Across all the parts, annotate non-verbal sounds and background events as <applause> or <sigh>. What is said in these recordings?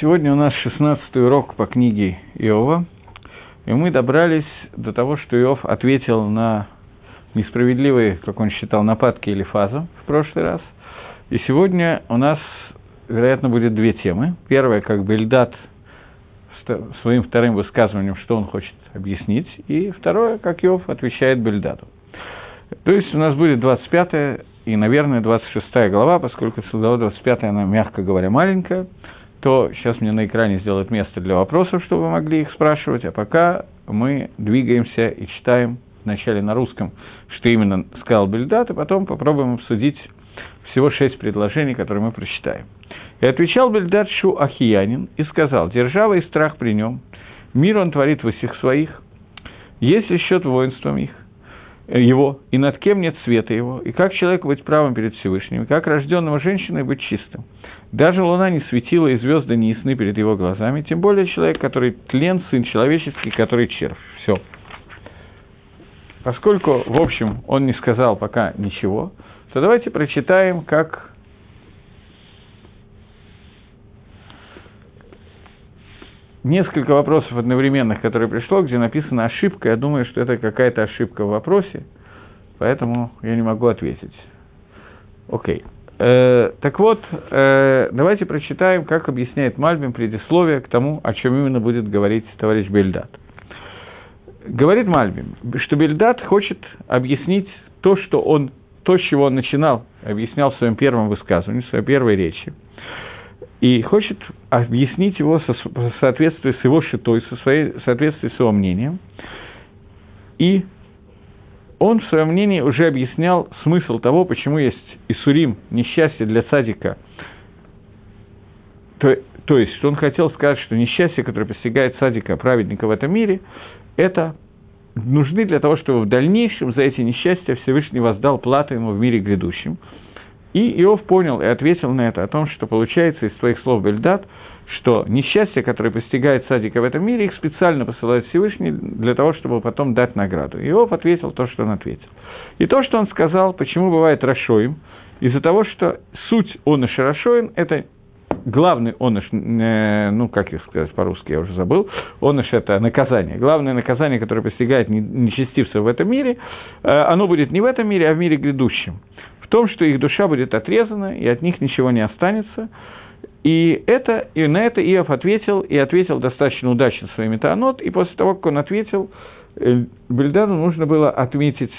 Сегодня у нас 16 урок по книге Иова, и мы добрались до того, что Иов ответил на несправедливые, как он считал, нападки или фазу в прошлый раз. И сегодня у нас, вероятно, будет две темы. Первая, как бы Эльдат своим вторым высказыванием, что он хочет объяснить, и второе, как Иов отвечает Бельдаду. То есть у нас будет 25 и, наверное, 26 глава, поскольку глава 25 она, мягко говоря, маленькая, то сейчас мне на экране сделают место для вопросов, чтобы вы могли их спрашивать, а пока мы двигаемся и читаем вначале на русском, что именно сказал Бельдат, и потом попробуем обсудить всего шесть предложений, которые мы прочитаем. И отвечал Бельдат Шу Ахиянин и сказал, «Держава и страх при нем, мир он творит во всех своих, есть ли счет воинством их, его, и над кем нет света его, и как человеку быть правым перед Всевышним, и как рожденного женщиной быть чистым. Даже луна не светила, и звезды не ясны перед его глазами, тем более человек, который тлен, сын человеческий, который червь. Все. Поскольку, в общем, он не сказал пока ничего, то давайте прочитаем, как несколько вопросов одновременных, которые пришло, где написана ошибка. Я думаю, что это какая-то ошибка в вопросе, поэтому я не могу ответить. Окей. Э, так вот, э, давайте прочитаем, как объясняет Мальбим предисловие к тому, о чем именно будет говорить товарищ Бельдат. Говорит Мальбим, что Бельдат хочет объяснить то, что он, то, с чего он начинал, объяснял в своем первом высказывании, в своей первой речи, и хочет объяснить его со, в соответствии с его шитой, со своей, в соответствии с его мнением. И он в своем мнении уже объяснял смысл того, почему есть Исурим, несчастье для садика. То, то есть, что он хотел сказать, что несчастье, которое постигает садика, праведника в этом мире, это нужны для того, чтобы в дальнейшем за эти несчастья Всевышний воздал плату ему в мире грядущем. И Иов понял и ответил на это о том, что получается из своих слов Бельдат, что несчастье, которое постигает садика в этом мире, их специально посылает Всевышний для того, чтобы потом дать награду. Иов ответил то, что он ответил. И то, что он сказал, почему бывает Рашоим, из-за того, что суть он и Шарашоин – это главный оныш, э, ну, как их сказать по-русски, я уже забыл, оныш – это наказание. Главное наказание, которое постигает нечестивцев в этом мире, э, оно будет не в этом мире, а в мире грядущем том, что их душа будет отрезана, и от них ничего не останется. И, это, и на это Иов ответил, и ответил достаточно удачно своими таанот, и после того, как он ответил, э, Бельдану нужно было отметить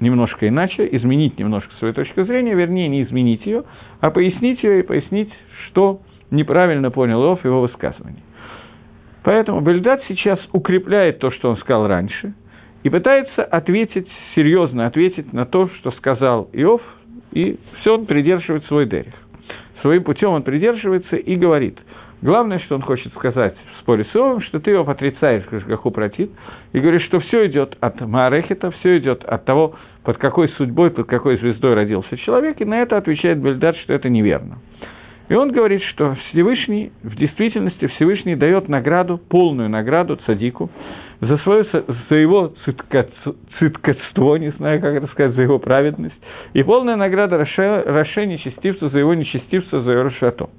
немножко иначе, изменить немножко свою точку зрения, вернее, не изменить ее, а пояснить ее и пояснить, что неправильно понял Иов его высказывание. Поэтому Бельдат сейчас укрепляет то, что он сказал раньше – и пытается ответить, серьезно ответить на то, что сказал Иов, и все он придерживает свой дерих. Своим путем он придерживается и говорит, главное, что он хочет сказать в споре с Иовом, что ты его отрицаешь, как Протит, и говоришь, что все идет от Маарехета, все идет от того, под какой судьбой, под какой звездой родился человек, и на это отвечает Бельдат, что это неверно. И он говорит, что Всевышний, в действительности Всевышний дает награду, полную награду цадику, за, свое, за его циткотство, не знаю, как это сказать, за его праведность, и полная награда Роше нечестивцу за его нечестивство, за его Рошато.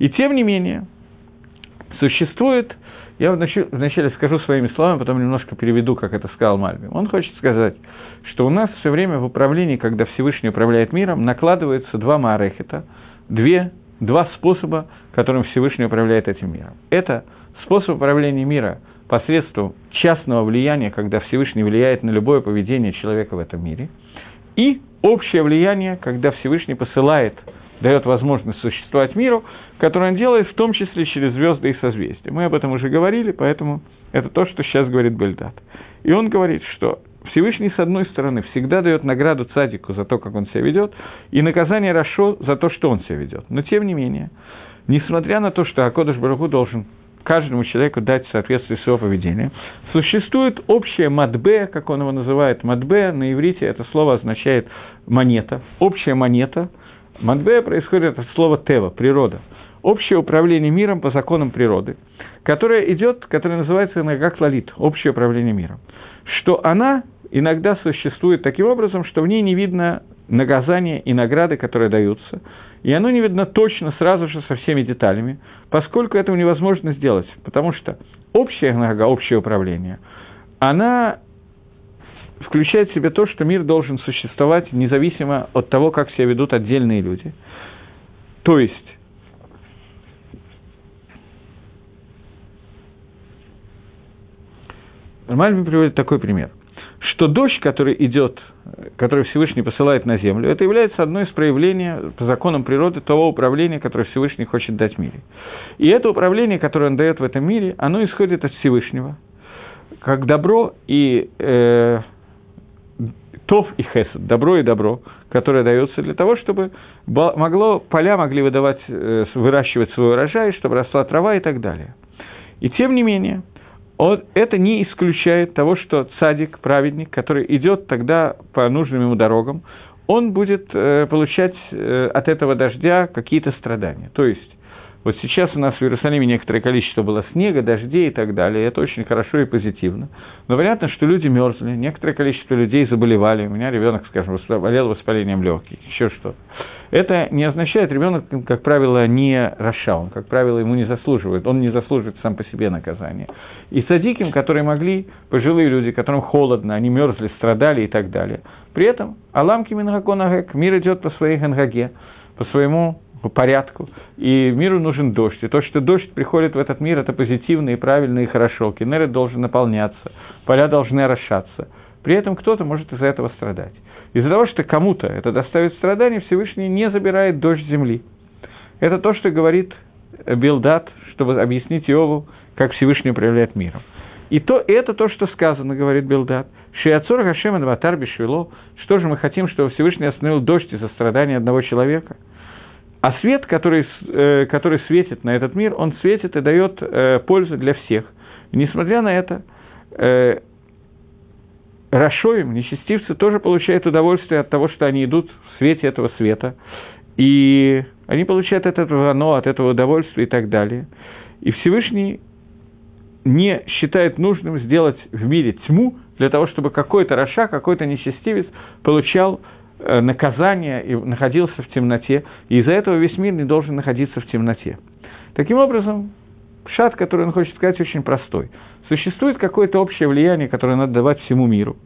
И тем не менее, существует, я вначале скажу своими словами, потом немножко переведу, как это сказал Мальбим. Он хочет сказать, что у нас все время в управлении, когда Всевышний управляет миром, накладывается два маарехета, две, два способа, которым Всевышний управляет этим миром. Это способ управления мира – посредством частного влияния, когда Всевышний влияет на любое поведение человека в этом мире, и общее влияние, когда Всевышний посылает, дает возможность существовать миру, которое он делает в том числе через звезды и созвездия. Мы об этом уже говорили, поэтому это то, что сейчас говорит Бельдат. И он говорит, что Всевышний, с одной стороны, всегда дает награду цадику за то, как он себя ведет, и наказание Рашо за то, что он себя ведет. Но тем не менее, несмотря на то, что Акодыш Барагу должен каждому человеку дать в соответствии с его поведением. Существует общее мадбе, как он его называет, мадбе, на иврите это слово означает монета, общая монета. Мадбе происходит от слова тева, природа. Общее управление миром по законам природы, которое идет, которое называется как общее управление миром. Что она иногда существует таким образом, что в ней не видно наказания и награды, которые даются. И оно не видно точно сразу же со всеми деталями, поскольку этого невозможно сделать, потому что общая нога, общее управление, она включает в себя то, что мир должен существовать независимо от того, как себя ведут отдельные люди. То есть, Мальбин приводит такой пример, что дождь, который идет, который Всевышний посылает на землю, это является одной из проявлений по законам природы того управления, которое Всевышний хочет дать мире. И это управление, которое он дает в этом мире, оно исходит от Всевышнего, как добро и э, тов и хесед, добро и добро, которое дается для того, чтобы могло, поля могли выдавать, э, выращивать свой урожай, чтобы росла трава и так далее. И тем не менее, это не исключает того, что цадик, праведник, который идет тогда по нужным ему дорогам, он будет э, получать э, от этого дождя какие-то страдания. То есть вот сейчас у нас в Иерусалиме некоторое количество было снега, дождей и так далее, и это очень хорошо и позитивно. Но понятно, что люди мерзли, некоторое количество людей заболевали. У меня ребенок, скажем, болел воспалением легких, еще что-то. Это не означает, ребенок, как правило, не Раша, он, как правило, ему не заслуживает, он не заслуживает сам по себе наказания. И садиким, которые могли, пожилые люди, которым холодно, они мерзли, страдали и так далее. При этом Аламки Мингаконагек, мир идет по своей гангаге, по своему по порядку, и миру нужен дождь. И то, что дождь приходит в этот мир, это позитивно и правильно и хорошо. Кенерет должен наполняться, поля должны орошаться. При этом кто-то может из-за этого страдать. Из-за того, что кому-то это доставит страдания, Всевышний не забирает дождь земли. Это то, что говорит Билдат, чтобы объяснить Иову, как Всевышний управляет миром. И то, это то, что сказано, говорит Билдат. Шиацур Хашем Адватар Бешвило. Что же мы хотим, чтобы Всевышний остановил дождь из-за страдания одного человека? А свет, который, э, который светит на этот мир, он светит и дает э, пользу для всех. И несмотря на это, э, Рашоим, нечестивцы, тоже получают удовольствие от того, что они идут в свете этого света. И они получают от этого оно, от этого удовольствия и так далее. И Всевышний не считает нужным сделать в мире тьму для того, чтобы какой-то Раша, какой-то нечестивец получал э, наказание и находился в темноте, и из-за этого весь мир не должен находиться в темноте. Таким образом, шат, который он хочет сказать, очень простой – Существует какое-то общее влияние, которое надо давать всему миру.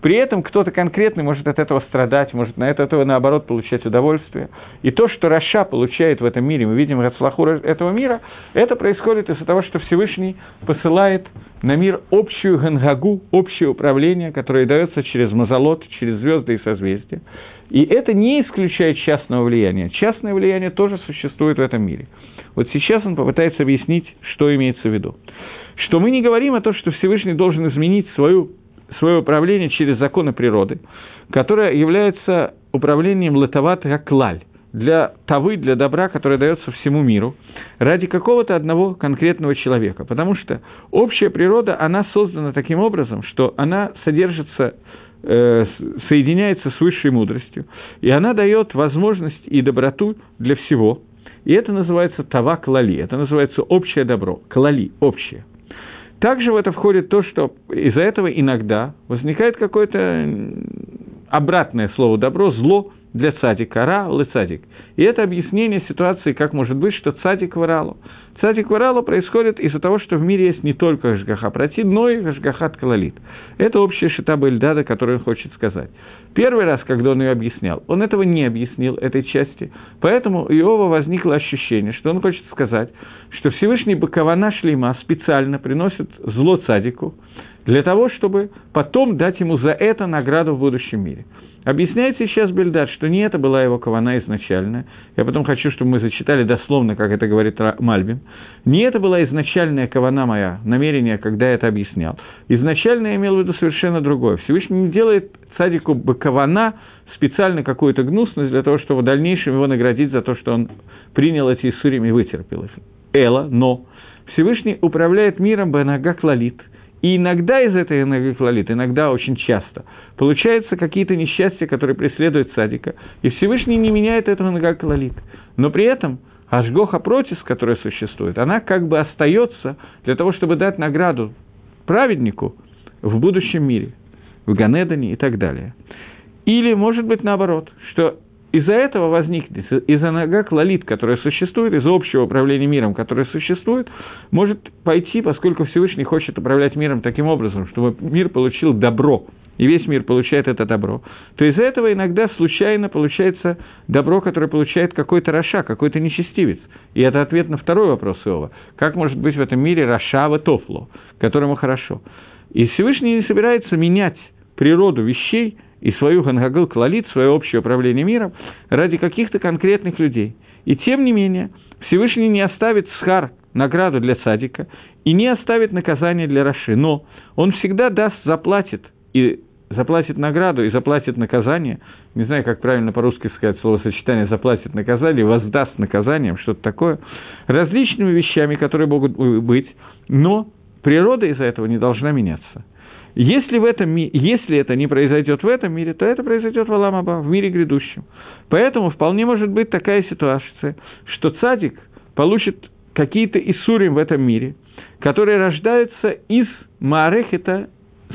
При этом кто-то конкретный может от этого страдать, может на это, этого, наоборот, получать удовольствие. И то, что Раша получает в этом мире, мы видим Рацлаху этого мира, это происходит из-за того, что Всевышний посылает на мир общую гангагу, общее управление, которое дается через мазолот, через звезды и созвездия. И это не исключает частного влияния. Частное влияние тоже существует в этом мире. Вот сейчас он попытается объяснить, что имеется в виду что мы не говорим о том, что Всевышний должен изменить свою, свое управление через законы природы, которое является управлением латават клаль, для тавы, для добра, которое дается всему миру, ради какого-то одного конкретного человека. Потому что общая природа, она создана таким образом, что она содержится э, соединяется с высшей мудростью, и она дает возможность и доброту для всего. И это называется тава клали, это называется общее добро, клали, общее – также в это входит то, что из-за этого иногда возникает какое-то обратное слово «добро», «зло» для цадика, «ра» – «цадик». И это объяснение ситуации, как может быть, что цадик варалу. Цадик варалу происходит из-за того, что в мире есть не только Гашгаха Прати, но и Гашгахат Калалит. Это общая шитаба Эльдада, которую он хочет сказать. Первый раз, когда он ее объяснял, он этого не объяснил, этой части. Поэтому у Иова возникло ощущение, что он хочет сказать, что Всевышний Бакавана Шлейма специально приносит зло цадику для того, чтобы потом дать ему за это награду в будущем мире. Объясняет сейчас Бельдад, что не это была его кавана изначальная. Я потом хочу, чтобы мы зачитали дословно, как это говорит Мальбим. Не это была изначальная кавана моя, намерение, когда я это объяснял. Изначально я имел в виду совершенно другое. Всевышний не делает цадику бакавана специально какую-то гнусность для того, чтобы в дальнейшем его наградить за то, что он принял эти иссурим и вытерпел их. Эла, но Всевышний управляет миром Бенага Клалит – и иногда из этой энергоклалит, иногда очень часто, получаются какие-то несчастья, которые преследуют садика, и Всевышний не меняет этого энергоклалит. Но при этом Ашгоха Протис, которая существует, она как бы остается для того, чтобы дать награду праведнику в будущем мире, в Ганедане и так далее. Или, может быть, наоборот, что из-за этого возникнет, из-за нога клалит, которая существует, из-за общего управления миром, которое существует, может пойти, поскольку Всевышний хочет управлять миром таким образом, чтобы мир получил добро, и весь мир получает это добро, то из-за этого иногда случайно получается добро, которое получает какой-то רשע, какой-то нечестивец. И это ответ на второй вопрос Иова. Как может быть в этом мире רשע וטוב לו, которому хорошо? И Всевышний не собирается менять природу вещей и свою הנהגה כללית, свое общее управление миром ради каких-то конкретных людей. И тем не менее, Всевышний не оставит схар, награду для садика, и не оставит наказание для Раши, но он всегда даст, заплатит и заплатит награду и заплатит наказание, не знаю, как правильно по-русски сказать словосочетание «заплатит наказание», «воздаст наказанием», что-то такое, различными вещами, которые могут быть, но природа из-за этого не должна меняться. Если, в этом, если это не произойдет в этом мире, то это произойдет в Аламаба, в мире грядущем. Поэтому вполне может быть такая ситуация, что цадик получит какие-то Исурим в этом мире, которые рождаются из Маарехета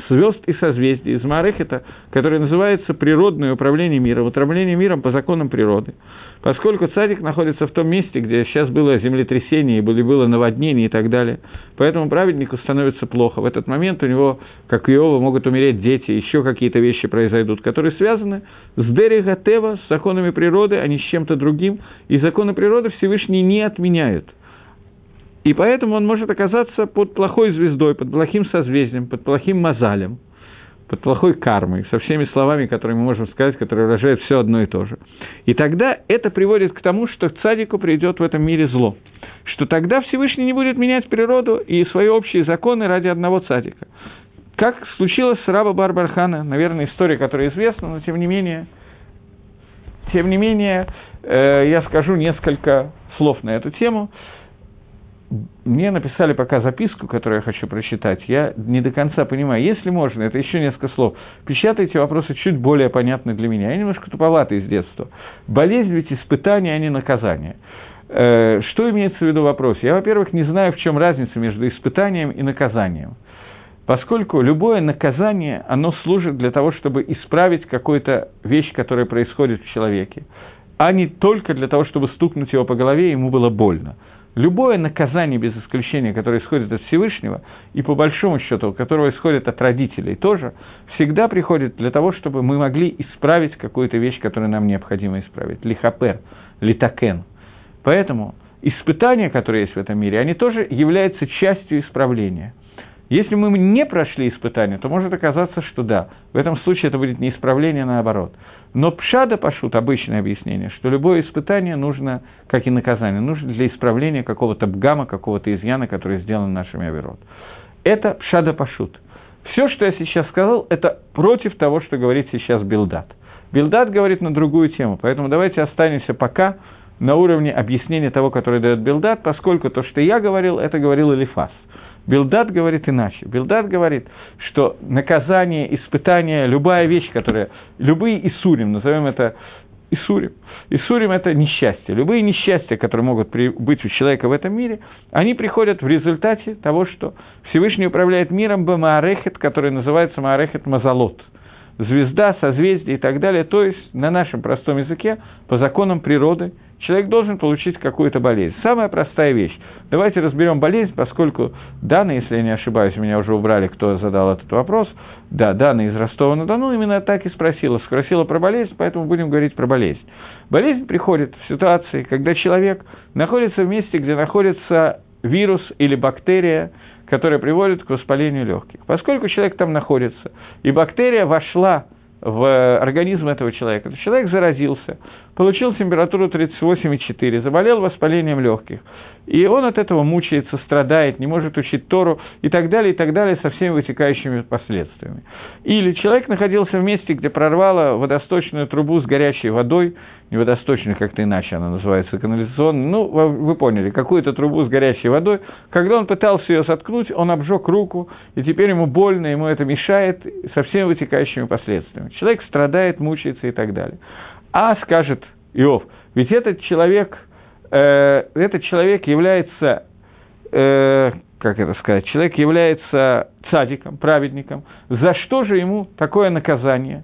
звезд и созвездий, из Марехета, которое называется природное управление миром, управление миром по законам природы. Поскольку царик находится в том месте, где сейчас было землетрясение, и было наводнение и так далее, поэтому праведнику становится плохо. В этот момент у него, как и Иова, могут умереть дети, еще какие-то вещи произойдут, которые связаны с Дерига Тева, с законами природы, а не с чем-то другим, и законы природы Всевышний не отменяют – и поэтому он может оказаться под плохой звездой, под плохим созвездием, под плохим мозалем, под плохой кармой, со всеми словами, которые мы можем сказать, которые выражают все одно и то же. И тогда это приводит к тому, что к цадику придет в этом мире зло. Что тогда Всевышний не будет менять природу и свои общие законы ради одного цадика. Как случилось с раба Барбархана, наверное, история, которая известна, но тем не менее, тем не менее, э, я скажу несколько слов на эту тему мне написали пока записку, которую я хочу прочитать. Я не до конца понимаю. Если можно, это еще несколько слов. Печатайте вопросы чуть более понятны для меня. Я немножко туповатый с детства. Болезнь ведь испытание, а не наказание. Э, что имеется в виду вопрос? Я, во-первых, не знаю, в чем разница между испытанием и наказанием. Поскольку любое наказание, оно служит для того, чтобы исправить какую-то вещь, которая происходит в человеке, а не только для того, чтобы стукнуть его по голове, и ему было больно. Любое наказание без исключения, которое исходит от Всевышнего, и по большому счету, которое исходит от родителей тоже, всегда приходит для того, чтобы мы могли исправить какую-то вещь, которую нам необходимо исправить. Лихапер, литакен. Поэтому испытания, которые есть в этом мире, они тоже являются частью исправления. Если мы не прошли испытания, то может оказаться, что да, в этом случае это будет не исправление, а наоборот. Но пшада пашут, обычное объяснение, что любое испытание нужно, как и наказание, нужно для исправления какого-то бгама, какого-то изъяна, который сделан нашими авирот. Это пшада пашут. Все, что я сейчас сказал, это против того, что говорит сейчас Билдат. Билдат говорит на другую тему, поэтому давайте останемся пока на уровне объяснения того, который дает Билдат, поскольку то, что я говорил, это говорил Элифас – Билдат говорит иначе. Билдат говорит, что наказание, испытание, любая вещь, которая, любые Исурим, назовем это Исурим. Исурим – это несчастье. Любые несчастья, которые могут при, быть у человека в этом мире, они приходят в результате того, что Всевышний управляет миром Бамаарехет, который называется Маарехет Мазалот. Звезда, созвездие и так далее. То есть, на нашем простом языке, по законам природы, человек должен получить какую-то болезнь. Самая простая вещь. Давайте разберем болезнь, поскольку Дана, если я не ошибаюсь, меня уже убрали, кто задал этот вопрос. Да, Дана из Ростова-на-Дону именно так и спросила. Спросила про болезнь, поэтому будем говорить про болезнь. Болезнь приходит в ситуации, когда человек находится в месте, где находится вирус или бактерия, которая приводит к воспалению легких. Поскольку человек там находится, и бактерия вошла в организм этого человека. Этот человек заразился, получил температуру 38,4, заболел воспалением легких. И он от этого мучается, страдает, не может учить Тору и так далее, и так далее, со всеми вытекающими последствиями. Или человек находился в месте, где прорвало водосточную трубу с горячей водой, не водосточную, как-то иначе она называется, канализационной, ну, вы поняли, какую-то трубу с горячей водой. Когда он пытался ее соткнуть, он обжег руку, и теперь ему больно, ему это мешает со всеми вытекающими последствиями. Человек страдает, мучается и так далее. А, скажет Иов, ведь этот человек – э, этот человек является, э, как это сказать, человек является цадиком, праведником, за что же ему такое наказание?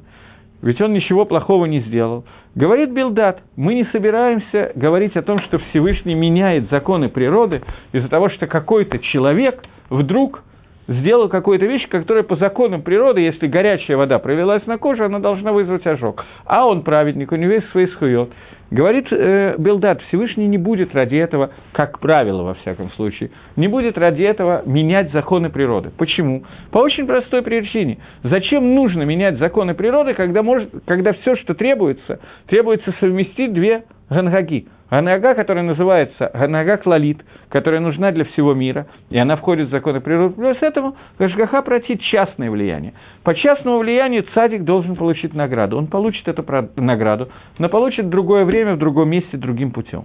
ведь он ничего плохого не сделал. Говорит Билдат, мы не собираемся говорить о том, что Всевышний меняет законы природы из-за того, что какой-то человек вдруг сделал какую-то вещь, которая по законам природы, если горячая вода пролилась на кожу, она должна вызвать ожог. А он праведник, у него есть свои схует. Говорит э, Белдат, Всевышний не будет ради этого, как правило, во всяком случае, не будет ради этого менять законы природы. Почему? По очень простой причине. Зачем нужно менять законы природы, когда, может, когда все, что требуется, требуется совместить две гангаги – Ганага, которая называется Ганага Клалит, которая нужна для всего мира, и она входит в законы природы, плюс этому Гашгаха протит частное влияние. По частному влиянию цадик должен получить награду. Он получит эту награду, но получит другое время, в другом месте, другим путем.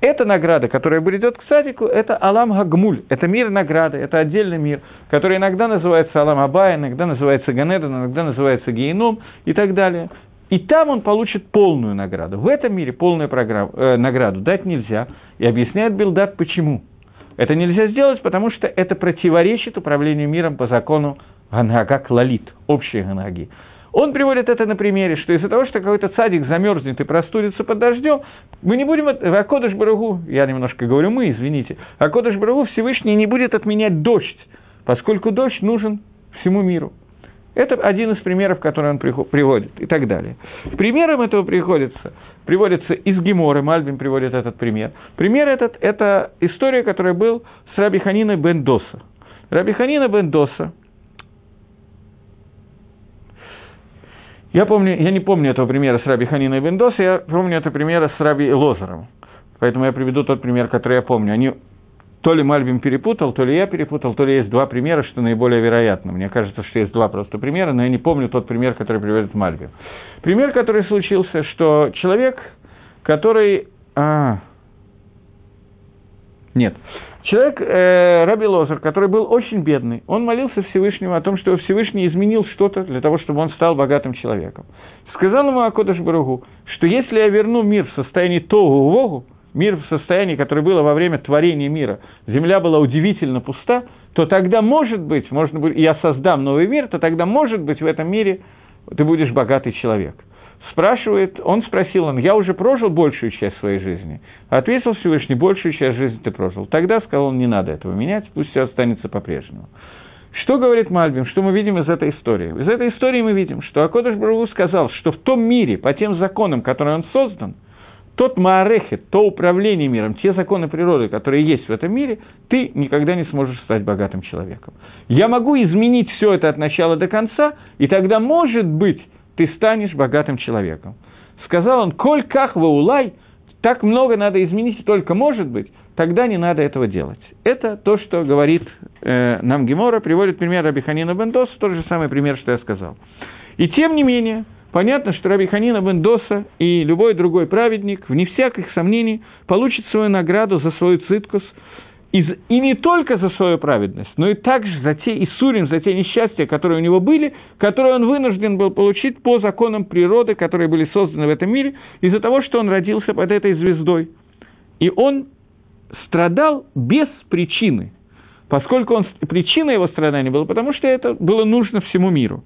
Эта награда, которая придет к садику, это Алам Гагмуль, это мир награды, это отдельный мир, который иногда называется Алам Абай, иногда называется Ганедан, иногда называется Гейном и так далее. И там он получит полную награду. В этом мире полную программу, э, награду дать нельзя. И объясняет Билдат, почему. Это нельзя сделать, потому что это противоречит управлению миром по закону Ганага Клалит, общей Ганаги. Он приводит это на примере, что из-за того, что какой-то цадик замерзнет и простудится под дождем, мы не будем, Акодыш Барагу, я немножко говорю мы, извините, Акодыш Барагу Всевышний не будет отменять дождь, поскольку дождь нужен всему миру. Это один из примеров, который он приводит, и так далее. Примером этого приходится, приводится из Гемора, Мальбин приводит этот пример. Пример этот – это история, которая был с Раби Ханина бен Доса. Раби Ханина бен Доса, я, помню, я не помню этого примера с Раби Ханиной бен Доса, я помню это примера с Раби Лозером. Поэтому я приведу тот пример, который я помню. Они то ли Мальбим перепутал, то ли я перепутал, то ли есть два примера, что наиболее вероятно. Мне кажется, что есть два просто примера, но я не помню тот пример, который приводит Мальбим. Пример, который случился, что человек, который... А, нет. Человек, э, Раби Лозер, который был очень бедный, он молился Всевышнему о том, что Всевышний изменил что-то для того, чтобы он стал богатым человеком. Сказал ему Акодыш Баругу, что если я верну мир в состоянии Тогу-Вогу, мир в состоянии, которое было во время творения мира, земля была удивительно пуста, то тогда, может быть, можно будет, я создам новый мир, то тогда, может быть, в этом мире ты будешь богатый человек. Спрашивает, он спросил, он, я уже прожил большую часть своей жизни. Ответил Всевышний, большую часть жизни ты прожил. Тогда сказал он, не надо этого менять, пусть все останется по-прежнему. Что говорит Мальбим, что мы видим из этой истории? Из этой истории мы видим, что Акодыш Барагу сказал, что в том мире, по тем законам, которые он создан – тот маарехет, то управление миром, те законы природы, которые есть в этом мире, ты никогда не сможешь стать богатым человеком. Я могу изменить все это от начала до конца, и тогда, может быть, ты станешь богатым человеком. Сказал он, коль как улай, так много надо изменить, только может быть, тогда не надо этого делать. Это то, что говорит э, нам Гемора, приводит пример Рабиханина Бендос, тот же самый пример, что я сказал. И тем не менее, Понятно, что Раби Ханина бен Доса и любой другой праведник, вне всяких сомнений, получит свою награду за свою циткус, и, и не только за свою праведность, но и также за те Исурим, за те несчастья, которые у него были, которые он вынужден был получить по законам природы, которые были созданы в этом мире, из-за того, что он родился под этой звездой. И он страдал без причины, поскольку он, причина его страдания была, потому что это было нужно всему миру.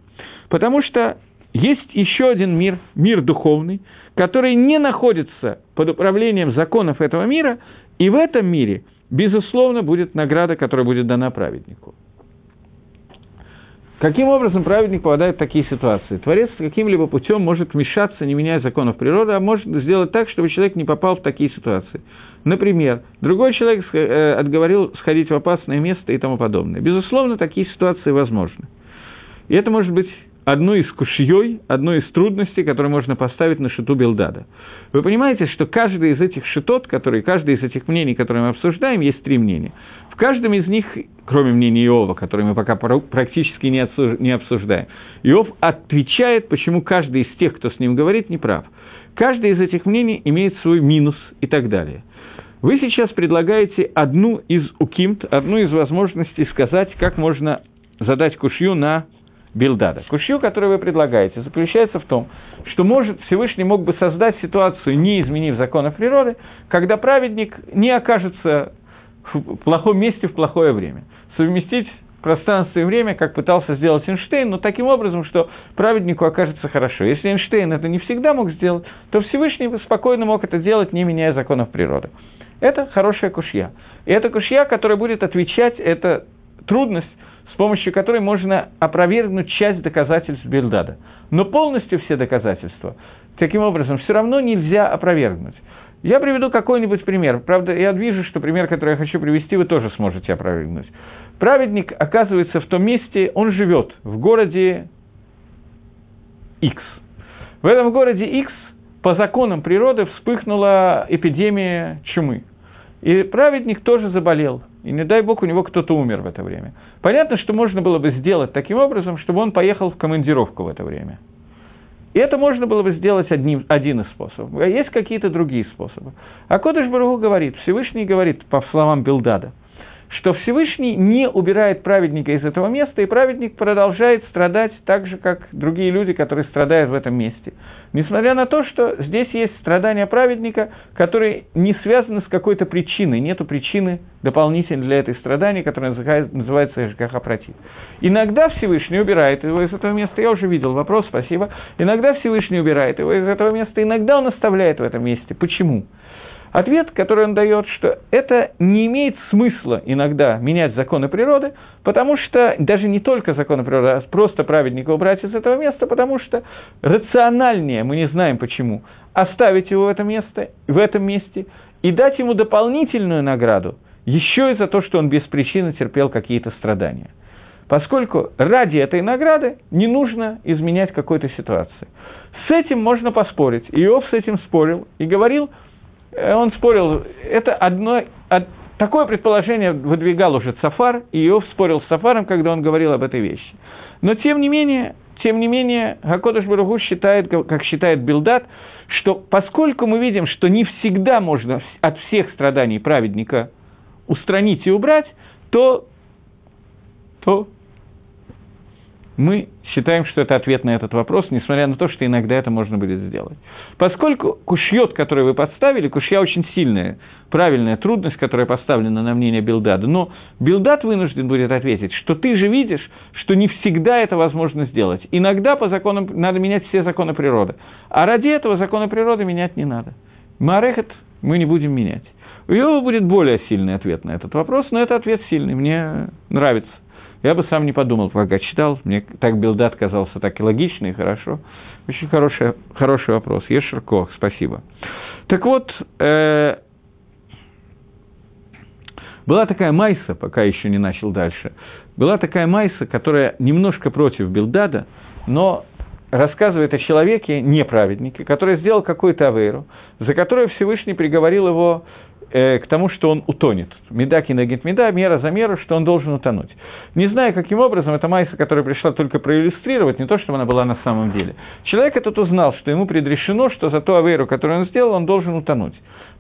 Потому что есть еще один мир, мир духовный, который не находится под управлением законов этого мира, и в этом мире, безусловно, будет награда, которая будет дана праведнику. Каким образом праведник попадает в такие ситуации? Творец каким-либо путем может вмешаться, не меняя законов природы, а может сделать так, чтобы человек не попал в такие ситуации. Например, другой человек э, отговорил сходить в опасное место и тому подобное. Безусловно, такие ситуации возможны. И это может быть одной из кушьей, одной из трудностей, которые можно поставить на шиту Белдада. Вы понимаете, что каждый из этих шитот, которые, каждый из этих мнений, которые мы обсуждаем, есть три мнения. В каждом из них, кроме мнения Иова, который мы пока практически не обсуждаем, Иов отвечает, почему каждый из тех, кто с ним говорит, не прав. Каждый из этих мнений имеет свой минус и так далее. Вы сейчас предлагаете одну из укимт, одну из возможностей сказать, как можно задать кушью на Билдада. Кушью, который вы предлагаете, заключается в том, что может, Всевышний мог бы создать ситуацию, не изменив законов природы, когда праведник не окажется в плохом месте в плохое время. Совместить пространство и время, как пытался сделать Эйнштейн, но таким образом, что праведнику окажется хорошо. Если Эйнштейн это не всегда мог сделать, то Всевышний спокойно мог это делать, не меняя законов природы. Это хорошая кушья. И это кушья, которая будет отвечать, это трудность, с помощью которой можно опровергнуть часть доказательств Бельдада. Но полностью все доказательства, таким образом, все равно нельзя опровергнуть. Я приведу какой-нибудь пример. Правда, я вижу, что пример, который я хочу привести, вы тоже сможете опровергнуть. Праведник оказывается в том месте, он живет в городе X. В этом городе X по законам природы вспыхнула эпидемия чумы. И праведник тоже заболел. И не дай бог, у него кто-то умер в это время. Понятно, что можно было бы сделать таким образом, чтобы он поехал в командировку в это время. И это можно было бы сделать одним, один из способов. А есть какие-то другие способы. А Кодыш Барагу говорит, Всевышний говорит, по словам Билдада – что Всевышний не убирает праведника из этого места, и праведник продолжает страдать так же, как другие люди, которые страдают в этом месте. Несмотря на то, что здесь есть страдания праведника, которые не связаны с какой-то причиной, нет причины дополнительной для этой страдания, которая называется Эшгахапротив. Иногда Всевышний убирает его из этого места, я уже видел вопрос, спасибо. Иногда Всевышний убирает его из этого места, иногда он оставляет в этом месте. Почему? Ответ, который он дает, что это не имеет смысла иногда менять законы природы, потому что даже не только законы природы, а просто праведника убрать из этого места, потому что рациональнее, мы не знаем почему, оставить его в этом, месте, в этом месте и дать ему дополнительную награду, еще и за то, что он без причины терпел какие-то страдания. Поскольку ради этой награды не нужно изменять какой-то ситуации. С этим можно поспорить. Иов с этим спорил и говорил – он спорил, это одно, од, такое предположение выдвигал уже Цафар, и Иов спорил с Цафаром, когда он говорил об этой вещи. Но тем не менее, тем не менее, Гакодыш Баругу считает, как считает Билдат, что поскольку мы видим, что не всегда можно от всех страданий праведника устранить и убрать, то, то мы считаем, что это ответ на этот вопрос, несмотря на то, что иногда это можно будет сделать. Поскольку кушьет, который вы подставили, кушья очень сильная, правильная трудность, которая поставлена на мнение Билдада, но Билдад вынужден будет ответить, что ты же видишь, что не всегда это возможно сделать. Иногда по законам надо менять все законы природы, а ради этого законы природы менять не надо. Марехет мы не будем менять. У Иова будет более сильный ответ на этот вопрос, но это ответ сильный, мне нравится. Я бы сам не подумал, пока читал. Мне так Билдат казался так и логично, и хорошо. Очень хороший, хороший вопрос. Ешерко, спасибо. Так вот, э, была такая Майса, пока еще не начал дальше, была такая Майса, которая немножко против Билдада, но рассказывает о человеке, неправеднике, который сделал какую-то авейру, за которую Всевышний приговорил его э, к тому, что он утонет. Меда кинагит меда, мера за меру, что он должен утонуть. Не знаю, каким образом, эта майса, которая пришла только проиллюстрировать, не то, чтобы она была на самом деле. Человек этот узнал, что ему предрешено, что за ту аверу, которую он сделал, он должен утонуть.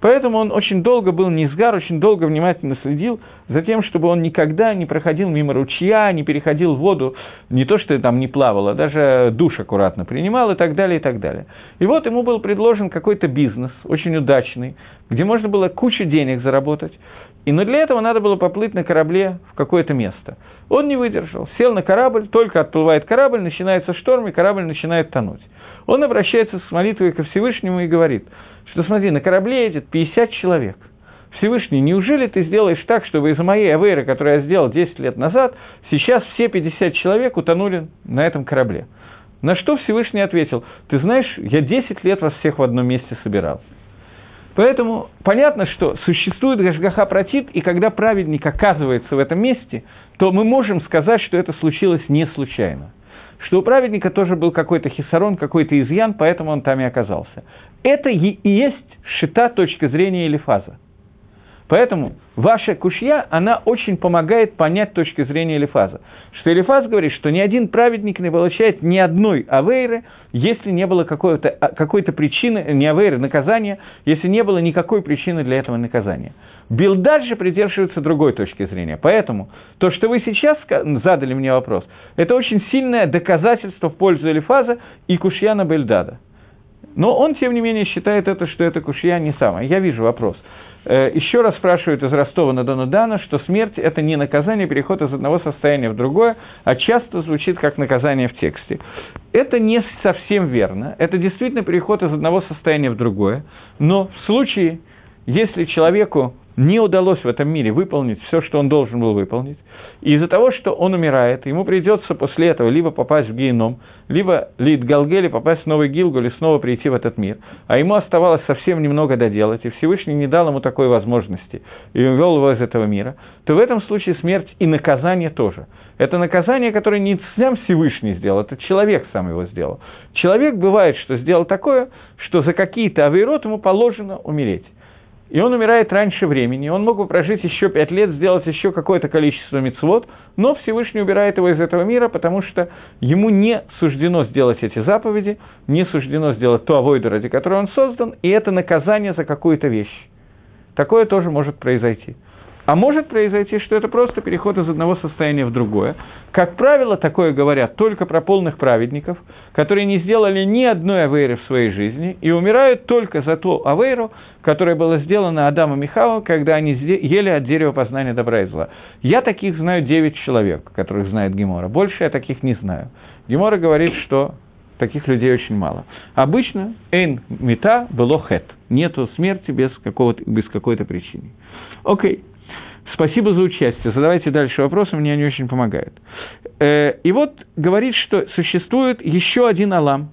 Поэтому он очень долго был низгар, очень долго внимательно следил за тем, чтобы он никогда не проходил мимо ручья, не переходил в воду, не то, что там не плавал, а даже душ аккуратно принимал и так далее, и так далее. И вот ему был предложен какой-то бизнес, очень удачный, где можно было кучу денег заработать. И но для этого надо было поплыть на корабле в какое-то место. Он не выдержал, сел на корабль, только отплывает корабль, начинается шторм, и корабль начинает тонуть. Он обращается с молитвой ко Всевышнему и говорит – что смотри, на корабле едет 50 человек. Всевышний, неужели ты сделаешь так, чтобы из моей авейры, которую я сделал 10 лет назад, сейчас все 50 человек утонули на этом корабле? На что Всевышний ответил, ты знаешь, я 10 лет вас всех в одном месте собирал. Поэтому понятно, что существует Гашгаха Протит, и когда праведник оказывается в этом месте, то мы можем сказать, что это случилось не случайно что у праведника тоже был какой-то хисарон, какой-то изъян, поэтому он там и оказался. Это и есть шита точка зрения Элифаза. Поэтому ваша кушья, она очень помогает понять точку зрения Элифаза. Что Элифаз говорит, что ни один праведник не получает ни одной авейры, если не было какой-то, а, какой-то причины, не авейры, наказания, если не было никакой причины для этого наказания. Билдад же придерживается другой точки зрения. Поэтому то, что вы сейчас задали мне вопрос, это очень сильное доказательство в пользу Элифаза и Кушьяна Бельдада. Но он, тем не менее, считает это, что это Кушья не самое. Я вижу вопрос. Э, еще раз спрашивают из Ростова на Дону Дана, что смерть – это не наказание, переход из одного состояния в другое, а часто звучит как наказание в тексте. Это не совсем верно. Это действительно переход из одного состояния в другое. Но в случае, если человеку не удалось в этом мире выполнить все, что он должен был выполнить, из-за того, что он умирает, ему придется после этого либо попасть в геном, либо Лид Галгели попасть в Новый Гилгуль и снова прийти в этот мир. А ему оставалось совсем немного доделать, и Всевышний не дал ему такой возможности, и увел его из этого мира, то в этом случае смерть и наказание тоже. Это наказание, которое не сам Всевышний сделал, это человек сам его сделал. Человек бывает, что сделал такое, что за какие-то авейрот ему положено умереть и он умирает раньше времени, он мог бы прожить еще пять лет, сделать еще какое-то количество мецвод, но Всевышний убирает его из этого мира, потому что ему не суждено сделать эти заповеди, не суждено сделать ту авойду, ради которой он создан, и это наказание за какую-то вещь. Такое тоже может произойти. А может произойти, что это просто переход из одного состояния в другое. Как правило, такое говорят только про полных праведников, которые не сделали ни одной авейры в своей жизни и умирают только за ту авейру, которая была сделана Адамом и Хавом, когда они ели от дерева познания добра и зла. Я таких знаю 9 человек, которых знает Гемора. Больше я таких не знаю. Гемора говорит, что таких людей очень мало. Обычно эйн мета было хет. Нету смерти без, какого без какой-то причины. Окей. Okay. Спасибо за участие. Задавайте дальше вопросы, мне они очень помогают. Э, и вот говорит, что существует еще один Алам,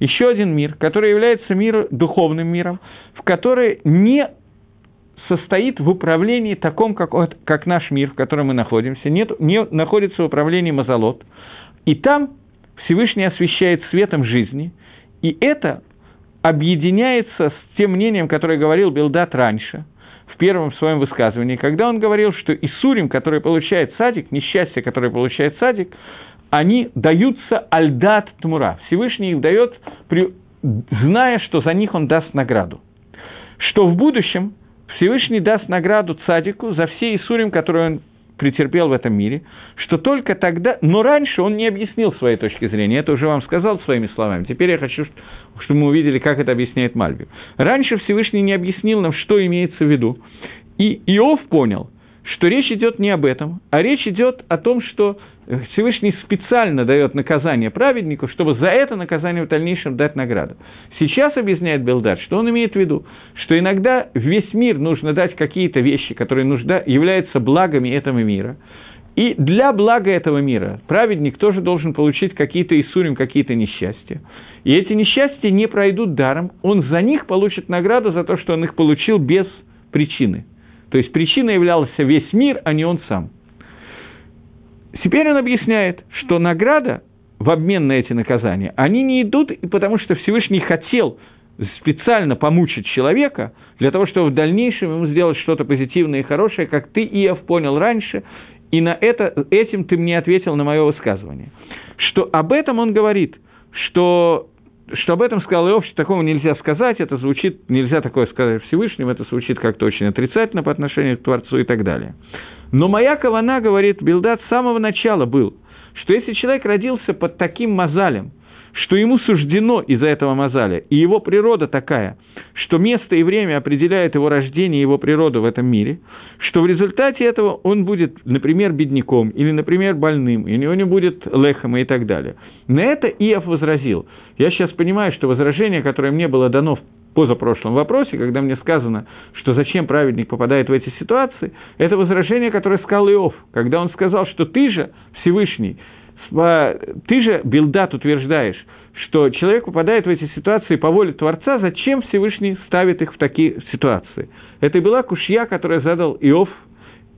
еще один мир, который является миром, духовным миром, в который не состоит в управлении таком, как, как наш мир, в котором мы находимся, нет, не находится в управлении Мазалот. И там Всевышний освещает светом жизни, и это объединяется с тем мнением, которое говорил Билдат раньше – первом своем высказывании, когда он говорил, что Исурим, который получает садик, несчастье, которое получает садик, они даются альдат тмура. Всевышний их дает, зная, что за них он даст награду. Что в будущем Всевышний даст награду цадику за все Исурим, которые он претерпел в этом мире, что только тогда... Но раньше он не объяснил своей точки зрения, это уже вам сказал своими словами. Теперь я хочу, чтобы мы увидели, как это объясняет Мальби. Раньше Всевышний не объяснил нам, что имеется в виду. И Иов понял, что речь идет не об этом, а речь идет о том, что Всевышний специально дает наказание праведнику, чтобы за это наказание в дальнейшем дать награду. Сейчас объясняет Белдат, что он имеет в виду, что иногда весь мир нужно дать какие-то вещи, которые нужда, являются благами этого мира. И для блага этого мира праведник тоже должен получить какие-то Исурим, какие-то несчастья. И эти несчастья не пройдут даром, он за них получит награду за то, что он их получил без причины. То есть причиной являлся весь мир, а не он сам – Теперь он объясняет, что награда в обмен на эти наказания, они не идут, потому что Всевышний хотел специально помучить человека, для того, чтобы в дальнейшем ему сделать что-то позитивное и хорошее, как ты, Иов, понял раньше, и на это, этим ты мне ответил на мое высказывание. Что об этом он говорит, что, что об этом сказал Иов, что такого нельзя сказать, это звучит, нельзя такое сказать Всевышнему, это звучит как-то очень отрицательно по отношению к Творцу и так далее. Но моя кавана, говорит Билдат, с самого начала был, что если человек родился под таким мозалем, что ему суждено из-за этого мозаля, и его природа такая, что место и время определяет его рождение и его природу в этом мире, что в результате этого он будет, например, бедняком, или, например, больным, и у него не будет лехом и так далее. На это Иов возразил. Я сейчас понимаю, что возражение, которое мне было дано в позапрошлом вопросе, когда мне сказано, что зачем праведник попадает в эти ситуации, это возражение, которое сказал Иов, когда он сказал, что ты же, Всевышний, ты же, Билдат, утверждаешь, что человек попадает в эти ситуации по воле Творца, зачем Всевышний ставит их в такие ситуации. Это была кушья, которую задал Иов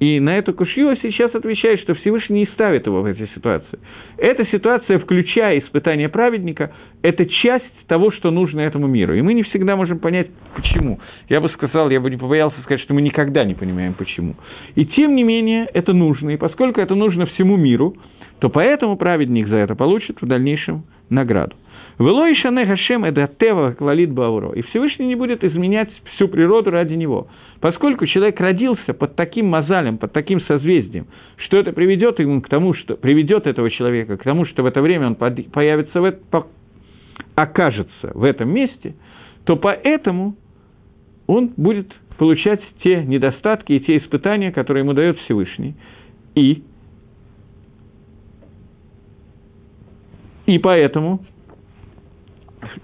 и на эту кушью сейчас отвечает, что Всевышний не ставит его в эти ситуации. Эта ситуация, включая испытание праведника, это часть того, что нужно этому миру. И мы не всегда можем понять, почему. Я бы сказал, я бы не побоялся сказать, что мы никогда не понимаем, почему. И тем не менее, это нужно. И поскольку это нужно всему миру, то поэтому праведник за это получит в дальнейшем награду. Вело и шане Гашем это тева клалит бауро. И Всевышний не будет изменять всю природу ради него. Поскольку человек родился под таким мозалем, под таким созвездием, что это приведет ему к тому, что приведет этого человека к тому, что в это время он появится, в это, окажется в этом месте, то поэтому он будет получать те недостатки и те испытания, которые ему дает Всевышний. И, и поэтому,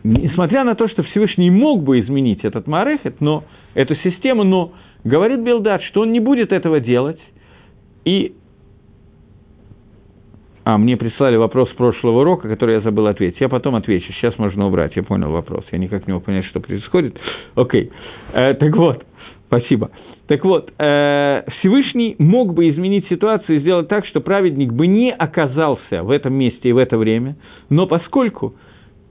несмотря на то, что Всевышний мог бы изменить этот Марехет, но эту систему, но говорит Белдат, что он не будет этого делать, и а, мне прислали вопрос прошлого урока, который я забыл ответить. Я потом отвечу. Сейчас можно убрать. Я понял вопрос. Я никак не мог понять, что происходит. Окей. Э, так вот, спасибо. Так вот, э, Всевышний мог бы изменить ситуацию и сделать так, что праведник бы не оказался в этом месте и в это время, но поскольку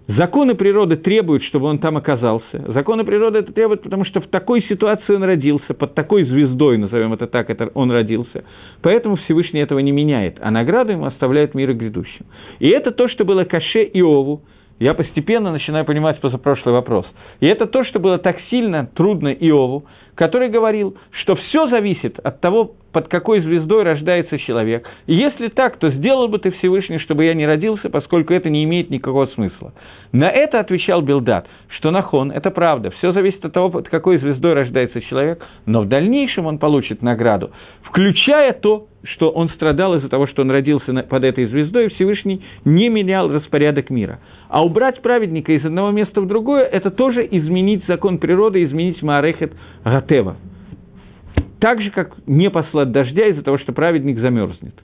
Законы природы требуют, чтобы он там оказался. Законы природы это требуют, потому что в такой ситуации он родился, под такой звездой, назовем это так, это он родился. Поэтому Всевышний этого не меняет, а награду ему оставляет мир грядущим. И это то, что было Каше Иову, я постепенно начинаю понимать позапрошлый вопрос. И это то, что было так сильно трудно Иову, который говорил, что все зависит от того, под какой звездой рождается человек. И если так, то сделал бы ты Всевышний, чтобы я не родился, поскольку это не имеет никакого смысла. На это отвечал Билдат, что нахон, это правда, все зависит от того, под какой звездой рождается человек, но в дальнейшем он получит награду, включая то, что он страдал из-за того, что он родился под этой звездой, и Всевышний не менял распорядок мира. А убрать праведника из одного места в другое, это тоже изменить закон природы, изменить Маарехет Гатева. Так же, как не послать дождя из-за того, что праведник замерзнет.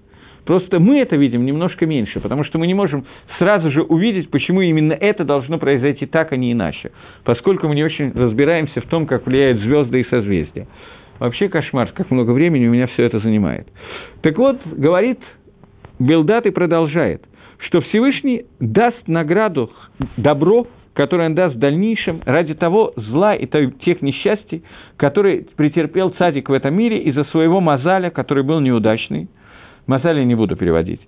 Просто мы это видим немножко меньше, потому что мы не можем сразу же увидеть, почему именно это должно произойти так, а не иначе, поскольку мы не очень разбираемся в том, как влияют звезды и созвездия. Вообще кошмар, как много времени у меня все это занимает. Так вот, говорит Белдат и продолжает, что Всевышний даст награду, добро, которое он даст в дальнейшем ради того зла и тех несчастий, которые претерпел цадик в этом мире из-за своего мазаля, который был неудачный. Мазаля не буду переводить.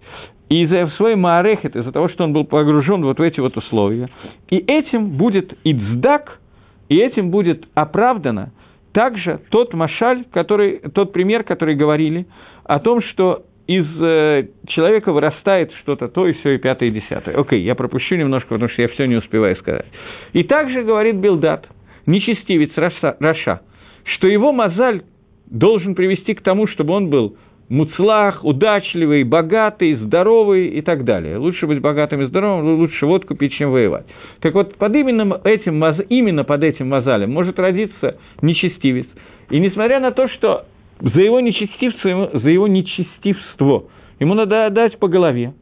И из-за свой маарехет, из-за того, что он был погружен вот в эти вот условия. И этим будет ицдак, и этим будет оправдано также тот משל, который, тот пример, который говорили о том, что из э, человека вырастает что-то, то и все, и пятое, и десятое. Окей, я пропущу немножко, потому что я все не успеваю сказать. И также говорит Билдад, нечестивец רשע, רשע, что его מזל должен привести к тому, чтобы он был מוצלח, удачливый, богатый, здоровый и так далее. Лучше быть богатым и здоровым, лучше водку пить, чем воевать. Так вот, под именно этим, именно под этим мозалем может родиться нечестивец. И несмотря на то, что за его нечестивство, за его нечестивство ему надо дать по голове,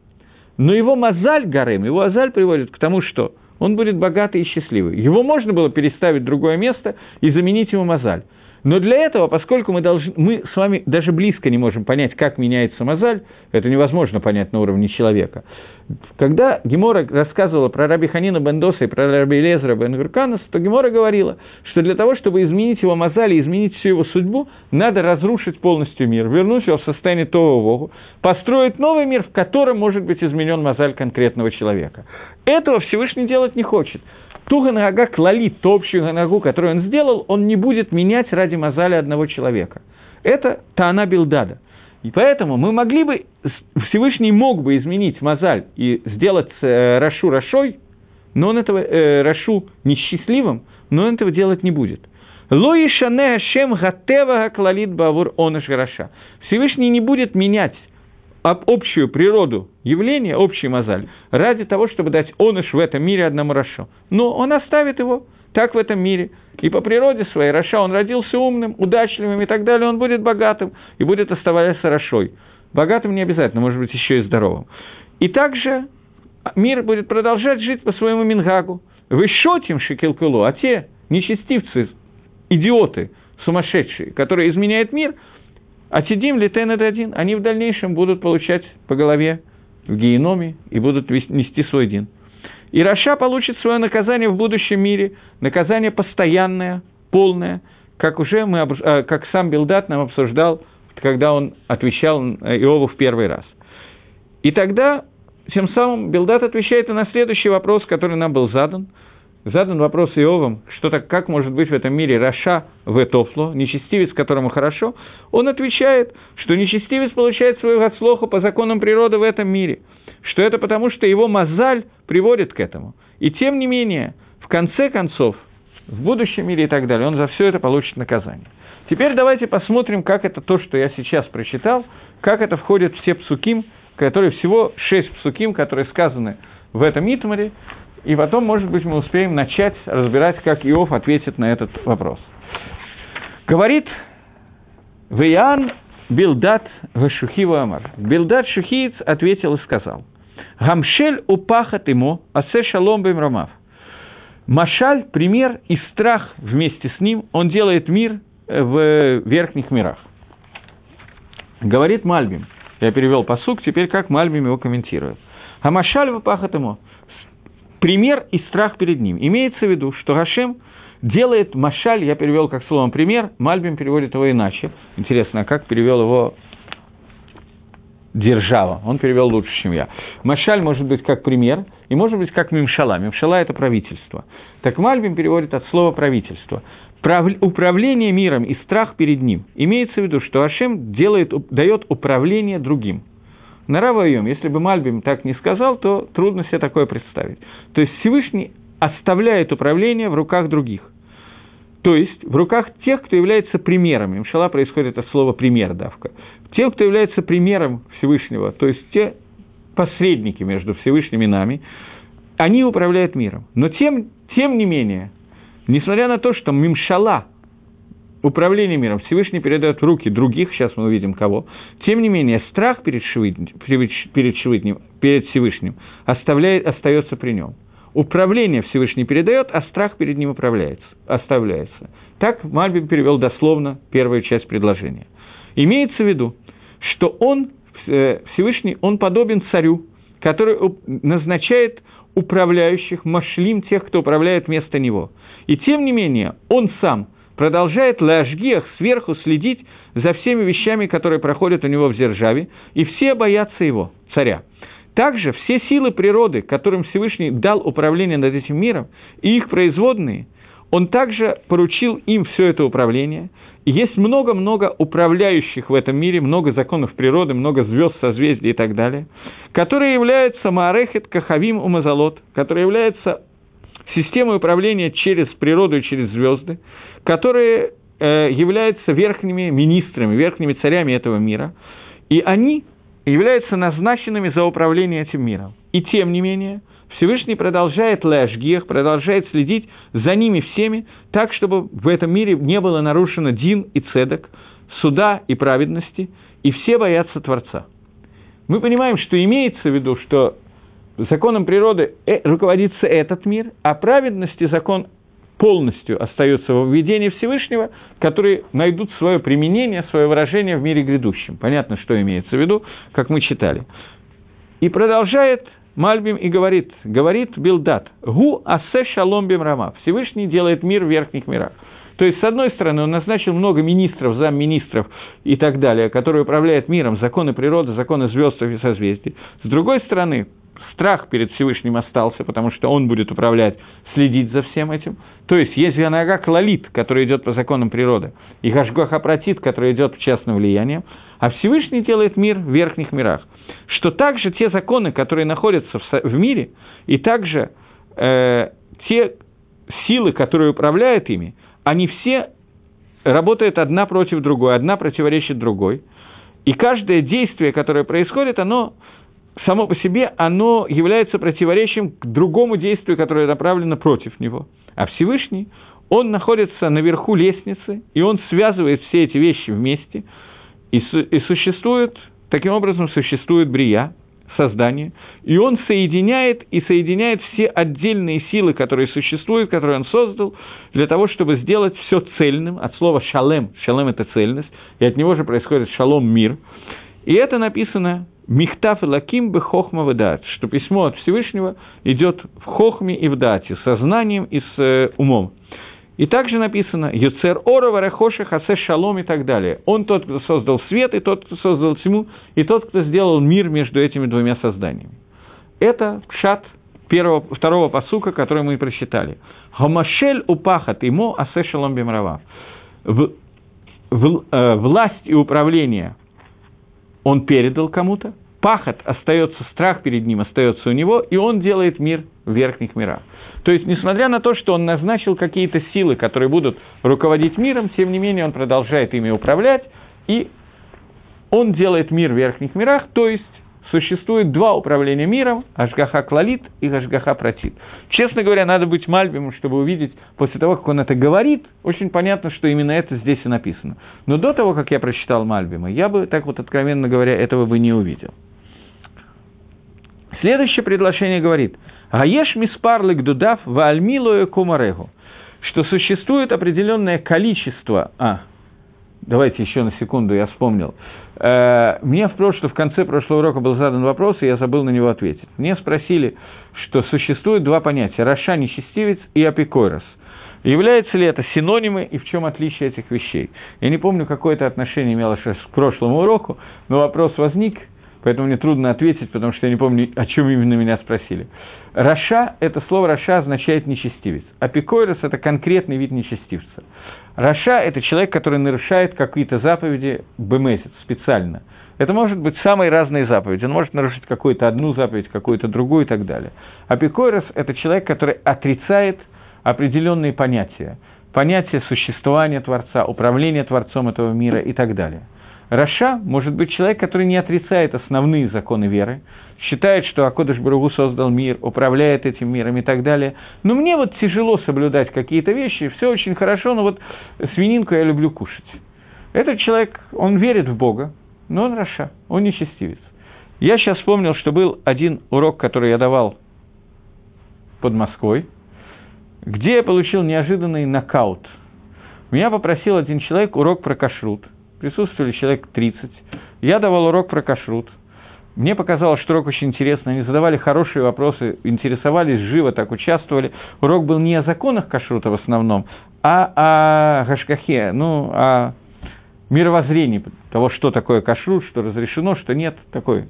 но его мозаль гарем, его азаль приводит к тому, что он будет богатый и счастливый. Его можно было переставить в другое место и заменить ему мозаль. Но для этого, поскольку мы, должны, мы с вами даже близко не можем понять, как меняется мозаль, это невозможно понять на уровне человека. Когда Гемора рассказывала про Раби Ханина Бендоса и про Раби Лезера Бен Гурканас, то Гемора говорила, что для того, чтобы изменить его мозаль и изменить всю его судьбу, надо разрушить полностью мир, вернуть его в состояние того Вогу, построить новый мир, в котором может быть изменен мозаль конкретного человека. Этого Всевышний делать не хочет ту ганага клалит, ту общую ганагу, которую он сделал, он не будет менять ради мозаля одного человека. Это Таана Билдада. И поэтому мы могли бы, Всевышний мог бы изменить מזל и сделать э, Рашу Рашой, но он этого, э, Рашу несчастливым, но он этого делать не будет. לא ישנה השם הטבע כללית בעבור עונש רשע. Всевышний не будет менять об общую природу явления, общий מזל, ради того, чтобы дать עונש в этом мире одному Рашу. Но он оставит его так в этом мире. И по природе своей רשע он родился умным, удачливым и так далее, он будет богатым и будет оставаться Рашой. Богатым не обязательно, может быть, еще и здоровым. И также мир будет продолжать жить по своему Мингагу. Вы шотим шикелкулу, а те нечестивцы, идиоты, сумасшедшие, которые изменяют мир – а Тидим, Литен один, они в дальнейшем будут получать по голове в геноме и будут нести свой дин. И Раша получит свое наказание в будущем мире, наказание постоянное, полное, как уже мы, э, как сам Билдат нам обсуждал, когда он отвечал Иову в первый раз. И тогда, тем самым, Билдат отвечает и на следующий вопрос, который нам был задан – задан вопрос Иовом, что так, как может быть в этом мире Раша в Этофло, нечестивец, которому хорошо, он отвечает, что нечестивец получает свою Гацлоху по законам природы в этом мире, что это потому, что его мозаль приводит к этому. И тем не менее, в конце концов, в будущем мире и так далее. Он за все это получит наказание. Теперь давайте посмотрим, как это то, что я сейчас прочитал, как это входит в все псуким, которые всего шесть псуким, которые сказаны в этом Итмаре, и потом, может быть, мы успеем начать разбирать, как Иов ответит на этот вопрос. Говорит Виян Билдат Вашухива Амар. Билдат Шухиец ответил и сказал, Гамшель упахат ему, асе шалом бем ромав. Машаль, пример и страх вместе с ним, он делает мир в верхних мирах. Говорит Мальбим, я перевел посук, теперь как Мальбим его комментирует. А Машаль выпахат ему, пример и страх перед ним. Имеется в виду, что Гашем делает Машаль, я перевел как словом пример, Мальбим переводит его иначе. Интересно, а как перевел его держава. Он перевел лучше, чем я. Машаль может быть как пример, и может быть как мимшала. Мимшала – это правительство. Так Мальбим переводит от слова правительство. Прав... Управление миром и страх перед ним. Имеется в виду, что Ашем делает, дает управление другим. На Равайом, если бы Мальбим так не сказал, то трудно себе такое представить. То есть Всевышний оставляет управление в руках других. То есть в руках тех, кто является примером. Имшала происходит от слова «пример» давка. Те, кто является примером Всевышнего, то есть те посредники между Всевышним и нами, они управляют миром. Но тем, тем не менее, несмотря на то, что Мимшала, управление миром, Всевышний передает в руки других, сейчас мы увидим кого, тем не менее, страх перед, Швидним, перед, Швидним, перед Всевышним оставляет, остается при нем. Управление Всевышний передает, а страх перед ним управляется, оставляется. Так Мальбим перевел дословно первую часть предложения. Имеется в виду, что он, э, Всевышний, он подобен царю, который назначает управляющих, машлим тех, кто управляет вместо него. И тем не менее, он сам продолжает лажгиях сверху следить за всеми вещами, которые проходят у него в Зержаве, и все боятся его, царя. Также все силы природы, которым Всевышний дал управление над этим миром, и их производные, он также поручил им все это управление, и есть много-много управляющих в этом мире, много законов природы, много звезд, созвездий и так далее, которые являются Маарехет, Кахавим, Умазалот, которые являются системой управления через природу и через звезды, которые э, являются верхними министрами, верхними царями этого мира, и они являются назначенными за управление этим миром. И тем не менее – Всевышний продолжает лэшгиях, продолжает следить за ними всеми, так, чтобы в этом мире не было нарушено дин и цедок, суда и праведности, и все боятся Творца. Мы понимаем, что имеется в виду, что законом природы э, руководится этот мир, а праведности закон полностью остается в введении Всевышнего, которые найдут свое применение, свое выражение в мире грядущем. Понятно, что имеется в виду, как мы читали. И продолжает Мальбим и говорит, говорит Билдат, гу асе шалом рама. Всевышний делает мир в верхних мирах. То есть, с одной стороны, он назначил много министров, замминистров и так далее, которые управляют миром, законы природы, законы звезд и созвездий. С другой стороны, страх перед Всевышним остался, потому что он будет управлять, следить за всем этим. То есть, есть Янага Клалит, который идет по законам природы, и Гашгоха Пратит, который идет в частном влиянии, а Всевышний делает мир в верхних мирах что также те законы, которые находятся в, мире, и также э, те силы, которые управляют ими, они все работают одна против другой, одна противоречит другой. И каждое действие, которое происходит, оно само по себе, оно является противоречием к другому действию, которое направлено против него. А Всевышний, он находится наверху лестницы, и он связывает все эти вещи вместе, и, и существует Таким образом, существует брия, создание, и он соединяет и соединяет все отдельные силы, которые существуют, которые он создал, для того, чтобы сделать все цельным, от слова шалем, шалем – это цельность, и от него же происходит шалом – мир. И это написано Михтаф и Лаким бы хохма в дат, что письмо от Всевышнего идет в хохме и в дате, со знанием и с э, умом. И также написано «Юцер ора варахоша хасе шалом» и так далее. Он тот, кто создал свет, и тот, кто создал тьму, и тот, кто сделал мир между этими двумя созданиями. Это шат первого, второго посука, который мы прочитали. «Гомашель упахат ему асе шалом бимрава». В, в, э, власть и управление он передал кому-то, пахот остается, страх перед ним остается у него, и он делает мир в верхних мирах. То есть, несмотря на то, что он назначил какие-то силы, которые будут руководить миром, тем не менее он продолжает ими управлять, и он делает мир в верхних мирах, то есть существует два управления миром, Ашгаха Клалит и Ашгаха Протит. Честно говоря, надо быть Мальбимом, чтобы увидеть, после того, как он это говорит, очень понятно, что именно это здесь и написано. Но до того, как я прочитал Мальбима, я бы, так вот откровенно говоря, этого бы не увидел. Следующее предложение говорит, «Гаеш миспарлик дудав ваальмилою кумарегу», что существует определенное количество... А, давайте еще на секунду, я вспомнил. Э, мне в, прошлом, в конце прошлого урока был задан вопрос, и я забыл на него ответить. Мне спросили, что существует два понятия – Раша, нечестивец и апикойрос. Являются ли это синонимы и в чем отличие этих вещей? Я не помню, какое это отношение имело сейчас к прошлому уроку, но вопрос возник, поэтому мне трудно ответить, потому что я не помню, о чем именно меня спросили. רשע, это слово רשע означает нечестивец. אפיקורס – это конкретный вид нечестивца. רשע – это человек, который нарушает какие-то заповеди במזיד, специально. Это может быть самые разные заповеди. Он может нарушить какую-то одну заповедь, какую-то другую и так далее. אפיקורס – это человек, который отрицает определенные понятия. Понятие существования Творца, управления Творцом этого мира и так далее. רשע может быть человек, который не отрицает основные законы веры, считает, что הקדוש ברוך הוא создал мир, управляет этим миром и так далее. Но мне вот тяжело соблюдать какие-то вещи, все очень хорошо, но вот свининку я люблю кушать. Этот человек, он верит в Бога, но он רשע, он нечестивец. Я сейчас вспомнил, что был один урок, который я давал под Москвой, где я получил неожиданный нокаут. Меня попросил один человек урок про кашрут. Присутствовали человек 30. Я давал урок про кашрут – мне показалось, что урок очень интересный. Они задавали хорошие вопросы, интересовались живо, так участвовали. Урок был не о законах кашрута в основном, а о гашкахе, ну, о мировоззрении того, что такое кашрут, что разрешено, что нет, такой.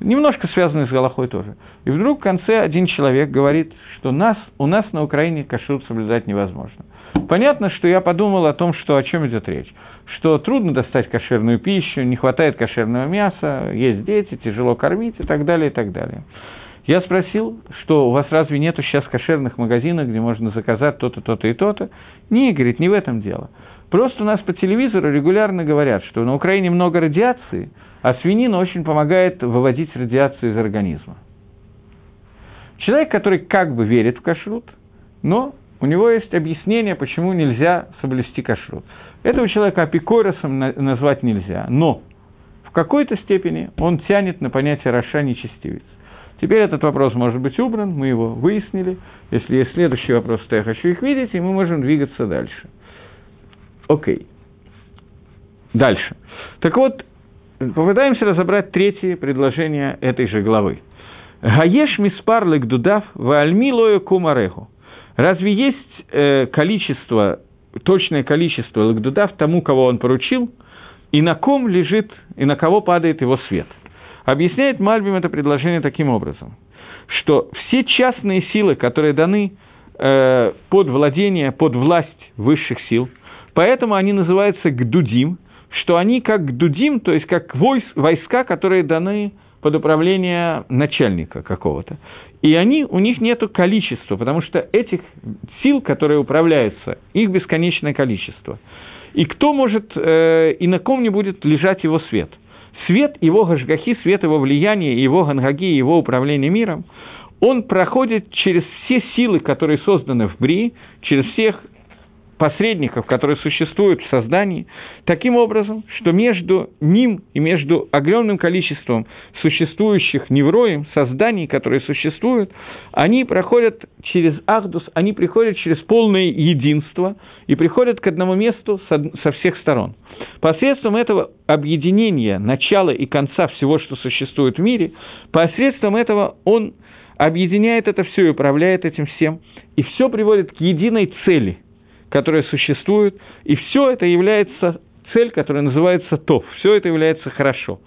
Немножко связанный с Галахой тоже. И вдруг в конце один человек говорит, что нас, у нас на Украине кашрут соблюдать невозможно. Понятно, что я подумал о том, что о чем идет речь что трудно достать кошерную пищу, не хватает кошерного мяса, есть дети, тяжело кормить и так далее, и так далее. Я спросил, что у вас разве нету сейчас кошерных магазинов, где можно заказать то-то, то-то и то-то? Не, говорит, не в этом дело. Просто у нас по телевизору регулярно говорят, что на Украине много радиации, а свинина очень помогает выводить радиацию из организма. Человек, который как бы верит в кашрут, но у него есть объяснение, почему нельзя соблюсти кашрут. Этого человека апикоросом назвать нельзя, но в какой-то степени он тянет на понятие «раша нечестивец». Теперь этот вопрос может быть убран, мы его выяснили. Если есть следующий вопрос, то я хочу их видеть, и мы можем двигаться дальше. Окей. Дальше. Так вот, попытаемся разобрать третье предложение этой же главы. Гаеш миспарлик дудав ваальми лою кумареху. Разве есть э, количество точное количество Лагдудав тому, кого он поручил, и на ком лежит, и на кого падает его свет. Объясняет Мальбим это предложение таким образом, что все частные силы, которые даны э, под владение, под власть высших сил, поэтому они называются гдудим, что они как гдудим, то есть как войс, войска, которые даны под управление начальника какого-то. И они, у них нет количества, потому что этих сил, которые управляются, их бесконечное количество. И кто может, э, и на ком не будет лежать его свет? Свет его гашгахи, свет его влияния, его гангаги, его управления миром, он проходит через все силы, которые созданы в Бри, через всех посредников, которые существуют в создании, таким образом, что между ним и между огромным количеством существующих невроем, созданий, которые существуют, они проходят через Ахдус, они приходят через полное единство и приходят к одному месту со всех сторон. Посредством этого объединения начала и конца всего, что существует в мире, посредством этого он объединяет это все и управляет этим всем, и все приводит к единой цели – которая существует, и все это является цель, которая называется топ, все это является хорошо.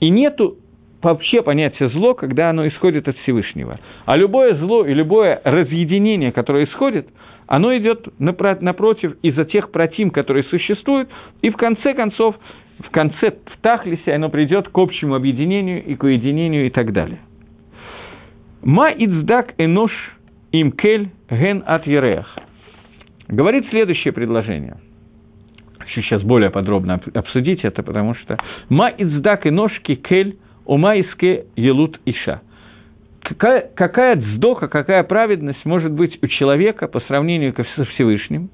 И нету вообще понятия зло, когда оно исходит от Всевышнего. А любое зло и любое разъединение, которое исходит, оно идет напротив из-за тех протим, которые существуют, и в конце концов в конце, в Тахлисе, оно придет к общему объединению и к уединению и так далее. Ма ицдак энош имкель ген от ерех. Говорит следующее предложение. Хочу сейчас более подробно обсудить это, потому что ма ицдак энош кель ума иске елут иша – какая, какая дздоха, какая праведность может быть у человека по сравнению со Всевышним,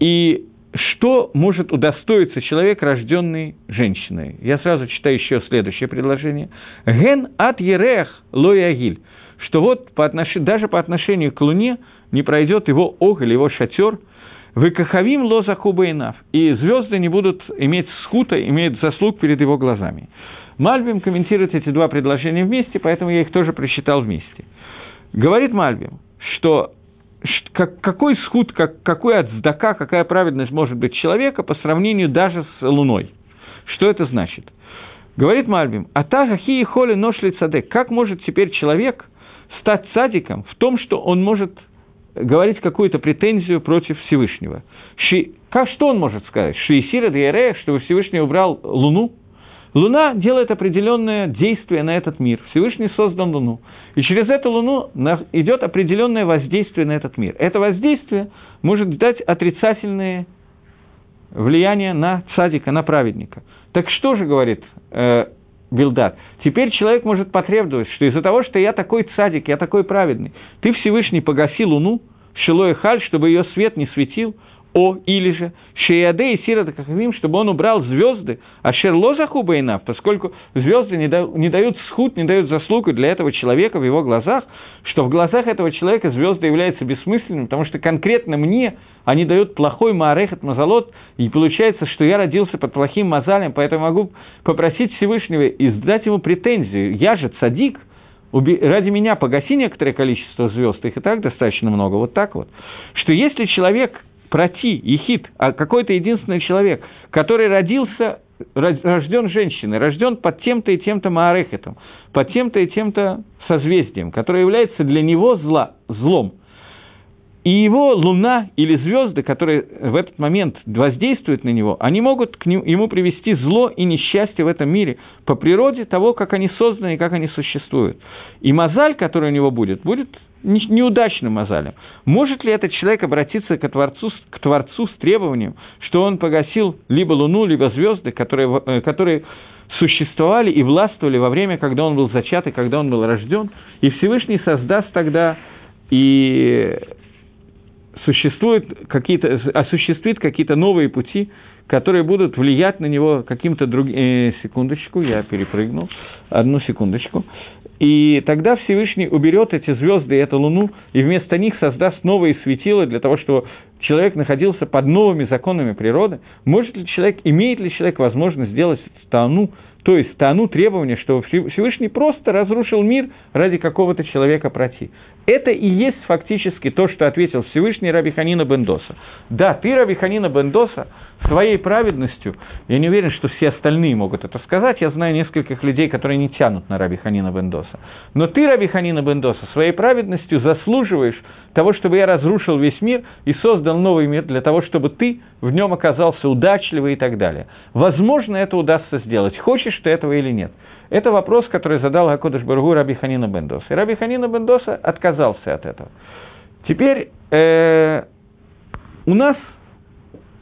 и что может удостоиться человек, рожденный женщиной. Я сразу читаю еще следующее предложение. «Ген от ерех лоягиль», что вот по отнош... даже по отношению к Луне не пройдет его оголь, его шатер, «Выкахавим лоза хубейнав», и звезды не будут иметь скута, имеют заслуг перед его глазами. Мальбим комментирует эти два предложения вместе, поэтому я их тоже прочитал вместе. Говорит Мальбим, что как, какой схуд, как, какой отздака, какая праведность может быть человека по сравнению даже с Луной. Что это значит? Говорит Мальбим, а та хи и холи ношли цадек. Как может теперь человек стать цадиком в том, что он может говорить какую-то претензию против Всевышнего? Ши, как, что он может сказать? Шиисира Диарея, что Всевышний убрал Луну – Луна делает определенное действие на этот мир. Всевышний создан Луну. И через эту Луну идет определенное воздействие на этот мир. Это воздействие может дать отрицательные влияния на цадика, на праведника. Так что же говорит э, Билдат? Теперь человек может потребовать, что из-за того, что я такой цадик, я такой праведный, ты Всевышний погаси Луну, Шилой Халь, чтобы ее свет не светил – о, или же Шеяде и Сирата Кахавим, чтобы он убрал звезды, а Шерлоза Хубайнав, поскольку звезды не, да, не дают схуд, не дают заслугу для этого человека в его глазах, что в глазах этого человека звезды являются бессмысленными, потому что конкретно мне они дают плохой Маарехат Мазалот, и получается, что я родился под плохим Мазалем, поэтому могу попросить Всевышнего и сдать ему претензию. Я же цадик, ради меня погаси некоторое количество звезд, их и так достаточно много, вот так вот, что если человек прати, ехид, а какой-то единственный человек, который родился, рожден женщиной, рожден под тем-то и тем-то Маарехетом, под тем-то и тем-то созвездием, которое является для него зла, злом. И его луна или звезды, которые в этот момент воздействуют на него, они могут к нему, ему привести зло и несчастье в этом мире по природе того, как они созданы и как они существуют. И мозаль, который у него будет, будет неудачным мозалем. Может ли этот человек обратиться к Творцу, к Творцу с требованием, что он погасил либо Луну, либо звезды, которые, э, которые существовали и властвовали во время, когда он был зачат и когда он был рожден, и Всевышний создаст тогда и существует какие-то, осуществит какие-то новые пути, которые будут влиять на него каким-то другим... Э, секундочку, я перепрыгнул. Одну секундочку. И тогда Всевышний уберет эти звезды и эту луну, и вместо них создаст новые светила для того, чтобы человек находился под новыми законами природы. Может ли человек, имеет ли человек возможность сделать тану, то есть тану требования, что Всевышний просто разрушил мир ради какого-то человека пройти. Это и есть фактически то, что ответил Всевышний Раби Ханина Бендоса. Да, ты, Раби Ханина Бендоса, своей праведностью, я не уверен, что все остальные могут это сказать, я знаю нескольких людей, которые не тянут на Раби Ханина Бендоса. Но ты, Раби Ханина Бендоса, своей праведностью заслуживаешь того, чтобы я разрушил весь мир и создал новый мир для того, чтобы ты в нем оказался удачливый и так далее. Возможно, это удастся сделать, хочешь ты этого или нет. Это вопрос, который задал Акодыш Баргу Раби Ханина Бендоса. И Раби Ханина Бендоса отказался от этого. Теперь э, у нас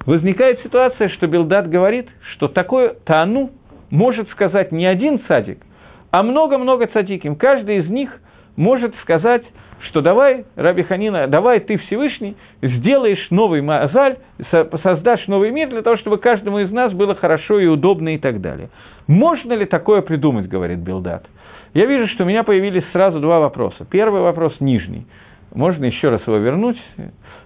возникает ситуация, что Билдат говорит, что такое Таану может сказать не один садик, а много-много цадиким. Каждый из них может сказать, что давай, Раби Ханина, давай ты Всевышний, сделаешь новый Мазаль, создашь новый мир для того, чтобы каждому из нас было хорошо и удобно и так далее. Можно ли такое придумать, говорит Билдат? Я вижу, что у меня появились сразу два вопроса. Первый вопрос нижний. Можно еще раз его вернуть.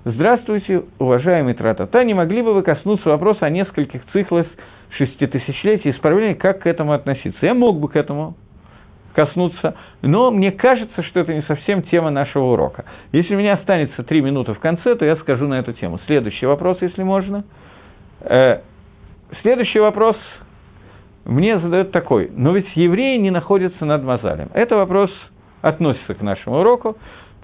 Здравствуйте, уважаемый Тратата. Не могли бы вы коснуться вопроса о нескольких циклах шеститысячелетий исправления, как к этому относиться? Я мог бы к этому коснуться, но мне кажется, что это не совсем тема нашего урока. Если у меня останется три минуты в конце, то я скажу на эту тему. Следующий вопрос, если можно. Э, следующий вопрос мне задают такой. Но ведь евреи не находятся над Мазалем. Это вопрос относится к нашему уроку,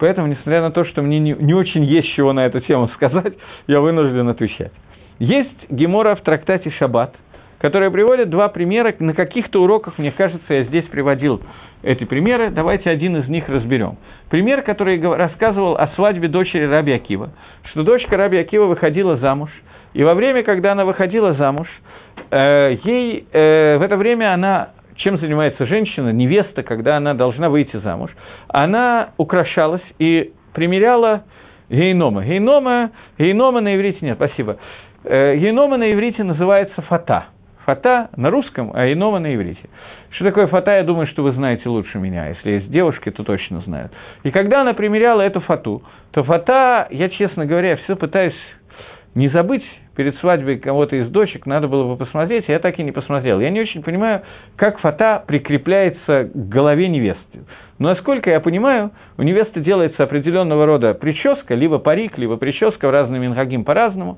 поэтому, несмотря на то, что мне не, не очень есть чего на эту тему сказать, <laughs> я вынужден отвечать. Есть Гемора в трактате «Шаббат», которая приводит два примера. На каких-то уроках, мне кажется, я здесь приводил эти примеры. Давайте один из них разберем. Пример, который рассказывал о свадьбе дочери Раби Акива, что дочка Раби Акива выходила замуж, и во время, когда она выходила замуж, э, ей э, в это время она чем занимается женщина, невеста, когда она должна выйти замуж, она украшалась и примеряла гейнома. Гейнома, гейнома на иврите нет, спасибо. Э, гейнома на иврите называется фата. Фата на русском, а гейнома на иврите. Что такое фата, я думаю, что вы знаете лучше меня. Если есть девушки, то точно знают. И когда она примеряла эту фату, то фата, я, честно говоря, все пытаюсь не забыть перед свадьбой кого-то из дочек, надо было бы посмотреть, я так и не посмотрел. Я не очень понимаю, как фата прикрепляется к голове невесты. Но, насколько я понимаю, у невесты делается определенного рода прическа, либо парик, либо прическа, в разные минхагим по-разному,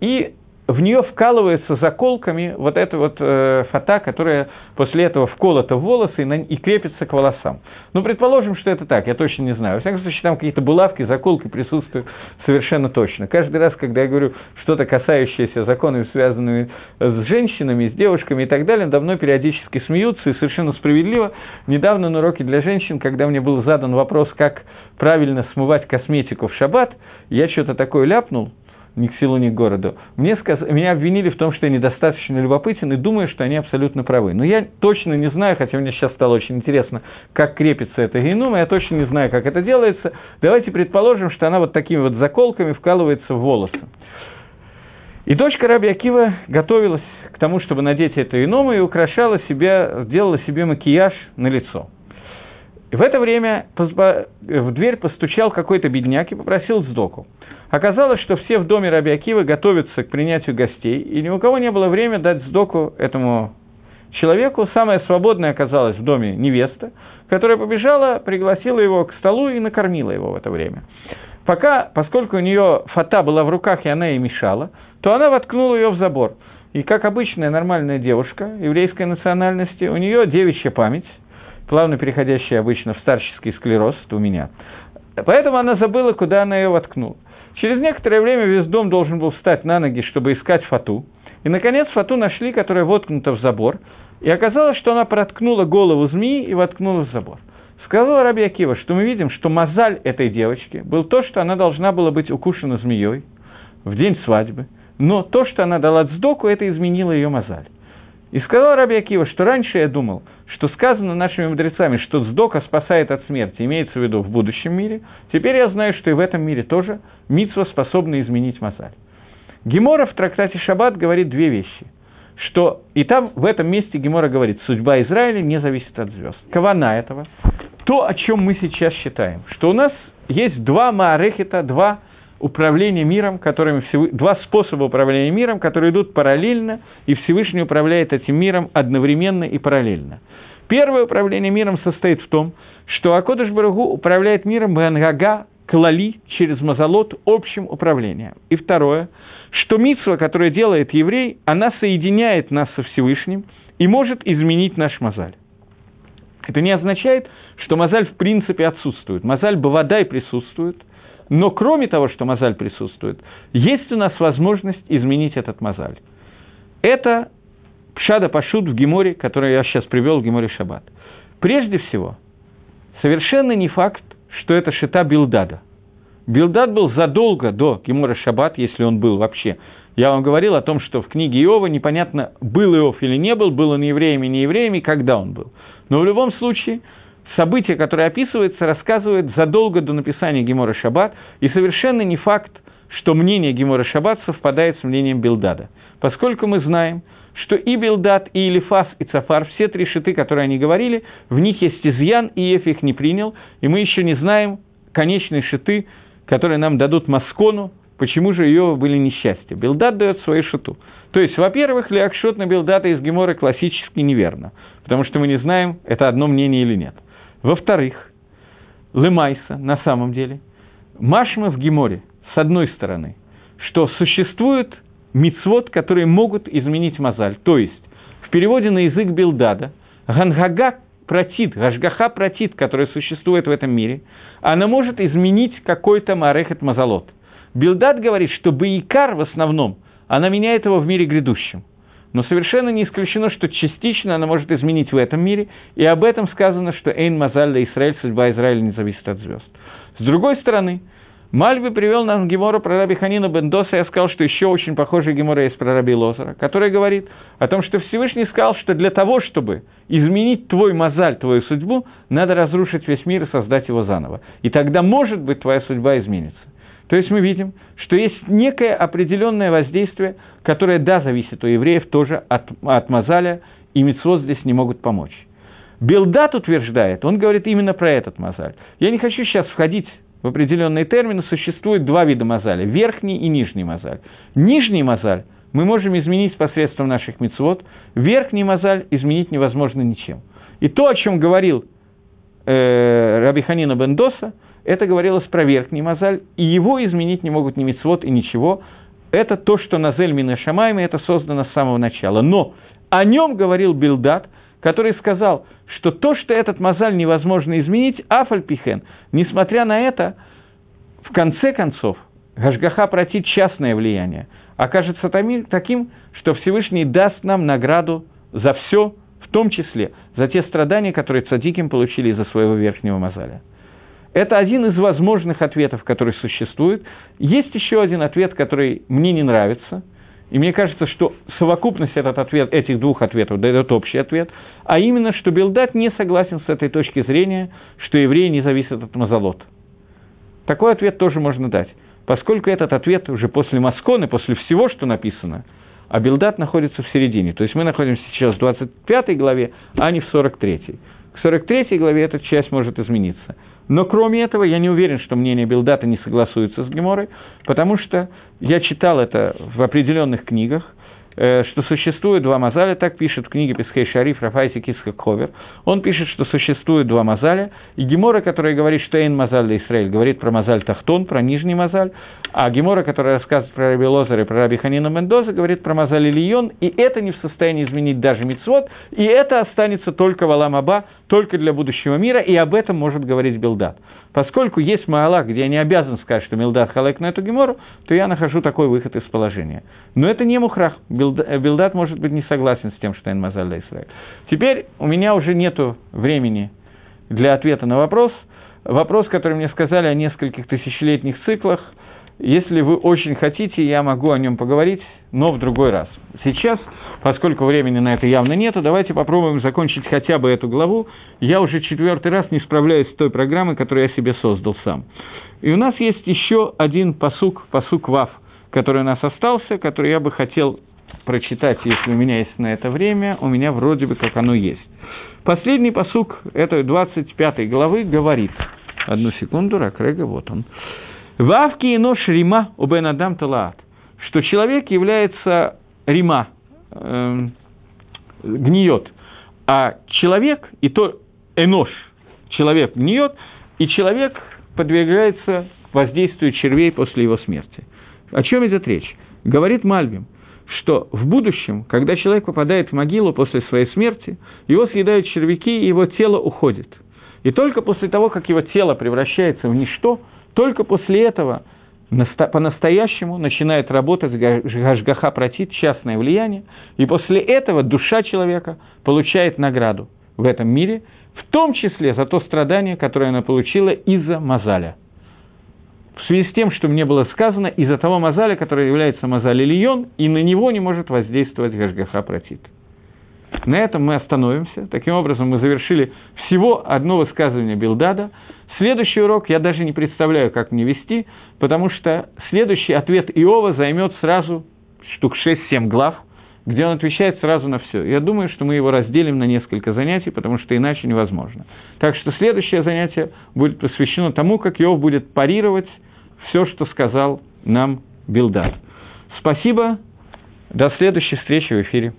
и в нее вкалывается заколками вот эта вот э, фата, которая после этого вколота в волосы и, на, и крепится к волосам. Ну, предположим, что это так, я точно не знаю. Во всяком случае, там какие-то булавки, заколки присутствуют совершенно точно. Каждый раз, когда я говорю что-то касающееся законов, связанными с женщинами, с девушками и так далее, давно периодически смеются и совершенно справедливо. Недавно на уроке для женщин, когда мне был задан вопрос, как правильно смывать косметику в шаббат, я что-то такое ляпнул – ни к селу, ни к городу. Мне сказ... Меня обвинили в том, что я недостаточно любопытен и думаю, что они абсолютно правы. Но я точно не знаю, хотя мне сейчас стало очень интересно, как крепится эта генума, я точно не знаю, как это делается. Давайте предположим, что она вот такими вот заколками вкалывается в волосы. И дочка Раби Акива готовилась к тому, чтобы надеть эту иному, и украшала себя, делала себе макияж на лицо. В это время в дверь постучал какой-то бедняк и попросил сдоку. Оказалось, что все в доме Раби Акивы готовятся к принятию гостей, и ни у кого не было времени дать сдоку этому человеку. Самая свободная оказалась в доме невеста, которая побежала, пригласила его к столу и накормила его в это время. Пока, поскольку у нее фата была в руках, и она ей мешала, то она воткнула ее в забор. И как обычная нормальная девушка еврейской национальности, у нее девичья память, плавно переходящая обычно в старческий склероз, у меня. Поэтому она забыла, куда она ее воткнула. Через некоторое время весь дом должен был встать на ноги, чтобы искать фату. И, наконец, фату нашли, которая воткнута в забор. И оказалось, что она проткнула голову змеи и воткнула в забор. Сказал Раби Акива, что мы видим, что мозаль этой девочки был то, что она должна была быть укушена змеей в день свадьбы, но то, что она дала цдоку, это изменило ее мозаль. И сказал Раби Акива, что раньше я думал, что сказано нашими мудрецами, что Сдока спасает от смерти, имеется в виду в будущем мире, теперь я знаю, что и в этом мире тоже Мицва способна изменить Мазаль. Гемора в трактате Шаббат говорит две вещи. Что, и там в этом месте Гемора говорит, судьба Израиля не зависит от звезд. Кавана этого, то, о чем мы сейчас считаем, что у нас есть два Маарехита, два управления миром, которыми Всев... два способа управления миром, которые идут параллельно, и Всевышний управляет этим миром одновременно и параллельно. Первое управление миром состоит в том, что Акодыш Барагу управляет миром Бангага, Клали, через Мазалот, общим управлением. И второе, что Митсва, которую делает еврей, она соединяет нас со Всевышним и может изменить наш Мазаль. Это не означает, что Мазаль в принципе отсутствует. Мазаль Бавадай присутствует – но кроме того, что мозаль присутствует, есть у нас возможность изменить этот мозаль. Это Пшада Пашут в Геморе, который я сейчас привел в Геморе Шаббат. Прежде всего, совершенно не факт, что это шита Билдада. Билдад был задолго до Гемора Шаббат, если он был вообще. Я вам говорил о том, что в книге Иова непонятно, был Иов или не был, был он евреями, не евреями, когда он был. Но в любом случае, событие, которое описывается, рассказывает задолго до написания Гемора Шаббат, и совершенно не факт, что мнение Гемора Шаббат совпадает с мнением Билдада. Поскольку мы знаем, что и Билдад, и Илифас, и Цафар, все три шиты, которые они говорили, в них есть изъян, и Еф их не принял, и мы еще не знаем конечные шиты, которые нам дадут Маскону, почему же ее были несчастья. Билдад дает свою шиту. То есть, во-первых, Леакшот на Билдата из Гемора классически неверно, потому что мы не знаем, это одно мнение или нет. Во-вторых, Лемайса, на самом деле, Машма в Геморе, с одной стороны, что существует мицвод, которые могут изменить мозаль. То есть, в переводе на язык Билдада, Гангага протит, Гашгаха протит, которая существует в этом мире, она может изменить какой-то Марехет Мазалот. Билдад говорит, что Баикар в основном, она меняет его в мире грядущем. но совершенно не исключено, что частично она может изменить в этом мире, и об этом сказано, что «Эйн Мазаль Израиль, судьба Израиля не зависит от звезд». С другой стороны, Мальви привел нам Гемора про Раби Ханина Бендоса, я сказал, что еще очень похожий Гемора есть про Раби Лозера, который говорит о том, что Всевышний сказал, что для того, чтобы изменить твой мозаль, твою судьбу, надо разрушить весь мир и создать его заново. И тогда, может быть, твоя судьба изменится. То есть мы видим, что есть некое определенное воздействие, которое, да, зависит у евреев тоже от, от мозаля, и мецвод здесь не могут помочь. Белдат утверждает, он говорит именно про этот мозаль. Я не хочу сейчас входить в определенные термины существует два вида мозаля – верхний и нижний мозаль. Нижний мозаль мы можем изменить посредством наших мецвод, верхний мозаль изменить невозможно ничем. И то, о чем говорил э, Раби Ханина Бендоса, это говорилось про верхний мозаль, и его изменить не могут ни мецвод и ничего. Это то, что Назель Мина это создано с самого начала. Но о нем говорил Билдат, который сказал, что то, что этот мозаль невозможно изменить, афальпихен, несмотря на это, в конце концов, Гашгаха протит частное влияние, окажется таким, что Всевышний даст нам награду за все, в том числе за те страдания, которые цадиким получили из-за своего верхнего мозаля. Это один из возможных ответов, который существует. Есть еще один ответ, который мне не нравится – и мне кажется, что совокупность этот ответ, этих двух ответов дает общий ответ, а именно, что Белдат не согласен с этой точки зрения, что евреи не зависят от Мазалот. Такой ответ тоже можно дать, поскольку этот ответ уже после Масконы, после всего, что написано, а Белдат находится в середине. То есть мы находимся сейчас в 25 главе, а не в 43. К 43 главе эта часть может измениться. Но кроме этого, я не уверен, что мнение Билдата не согласуется с Геморой, потому что я читал это в определенных книгах, Э, что существует два мазаля, так пишет в книге Песхей Шариф Рафайси Кицхак Ховер. Он пишет, что существует два мазаля, и Гемора, которая говорит, что Эйн Мазаль для Израиль, говорит про мазаль Тахтон, про нижний мазаль, а Гемора, которая рассказывает про Раби Лозер и про Раби Ханина Мендоза, говорит про мазаль Ильон, и это не в состоянии изменить даже Мицвод, и это останется только в Аламаба, только для будущего мира, и об этом может говорить Белдат. Поскольку есть Маалах, где я не обязан сказать, что Милдат халек на эту гемору, то я нахожу такой выход из положения. Но это не мухрах. Э, Билдат может быть не согласен с тем, что Эн Мазаль Израиль. Теперь у меня уже нет времени для ответа на вопрос. Вопрос, который мне сказали о нескольких тысячелетних циклах – если вы очень хотите, я могу о нем поговорить, но в другой раз. Сейчас, поскольку времени на это явно нету, давайте попробуем закончить хотя бы эту главу. Я уже четвертый раз не справляюсь с той программой, которую я себе создал сам. И у нас есть еще один посук, посук Вав, который у нас остался, который я бы хотел прочитать, если у меня есть на это время, у меня вроде бы как оно есть. Последний посук этой 25 главы говорит, одну секунду, Ракрега, вот он. Вавки и нож рима у бен адам талаат, что человек является рима, э, гниет, а человек, и то энош, человек гниет, и человек подвергается воздействию червей после его смерти. О чем идет речь? Говорит Мальбим, что в будущем, когда человек попадает в могилу после своей смерти, его съедают червяки, и его тело уходит. И только после того, как его тело превращается в ничто – только после этого по-настоящему начинает работать Гашгаха Протит, частное влияние, и после этого душа человека получает награду в этом мире, в том числе за то страдание, которое она получила из-за Мазаля. В связи с тем, что мне было сказано, из-за того Мазаля, который является Мазаль Ильон, и на него не может воздействовать Гашгаха Протит. На этом мы остановимся. Таким образом, мы завершили всего одно высказывание Билдада – Следующий урок я даже не представляю, как мне вести, потому что следующий ответ Иова займет сразу штук 6-7 глав, где он отвечает сразу на все. Я думаю, что мы его разделим на несколько занятий, потому что иначе невозможно. Так что следующее занятие будет посвящено тому, как Иов будет парировать все, что сказал нам Билдар. Спасибо. До следующей встречи в эфире.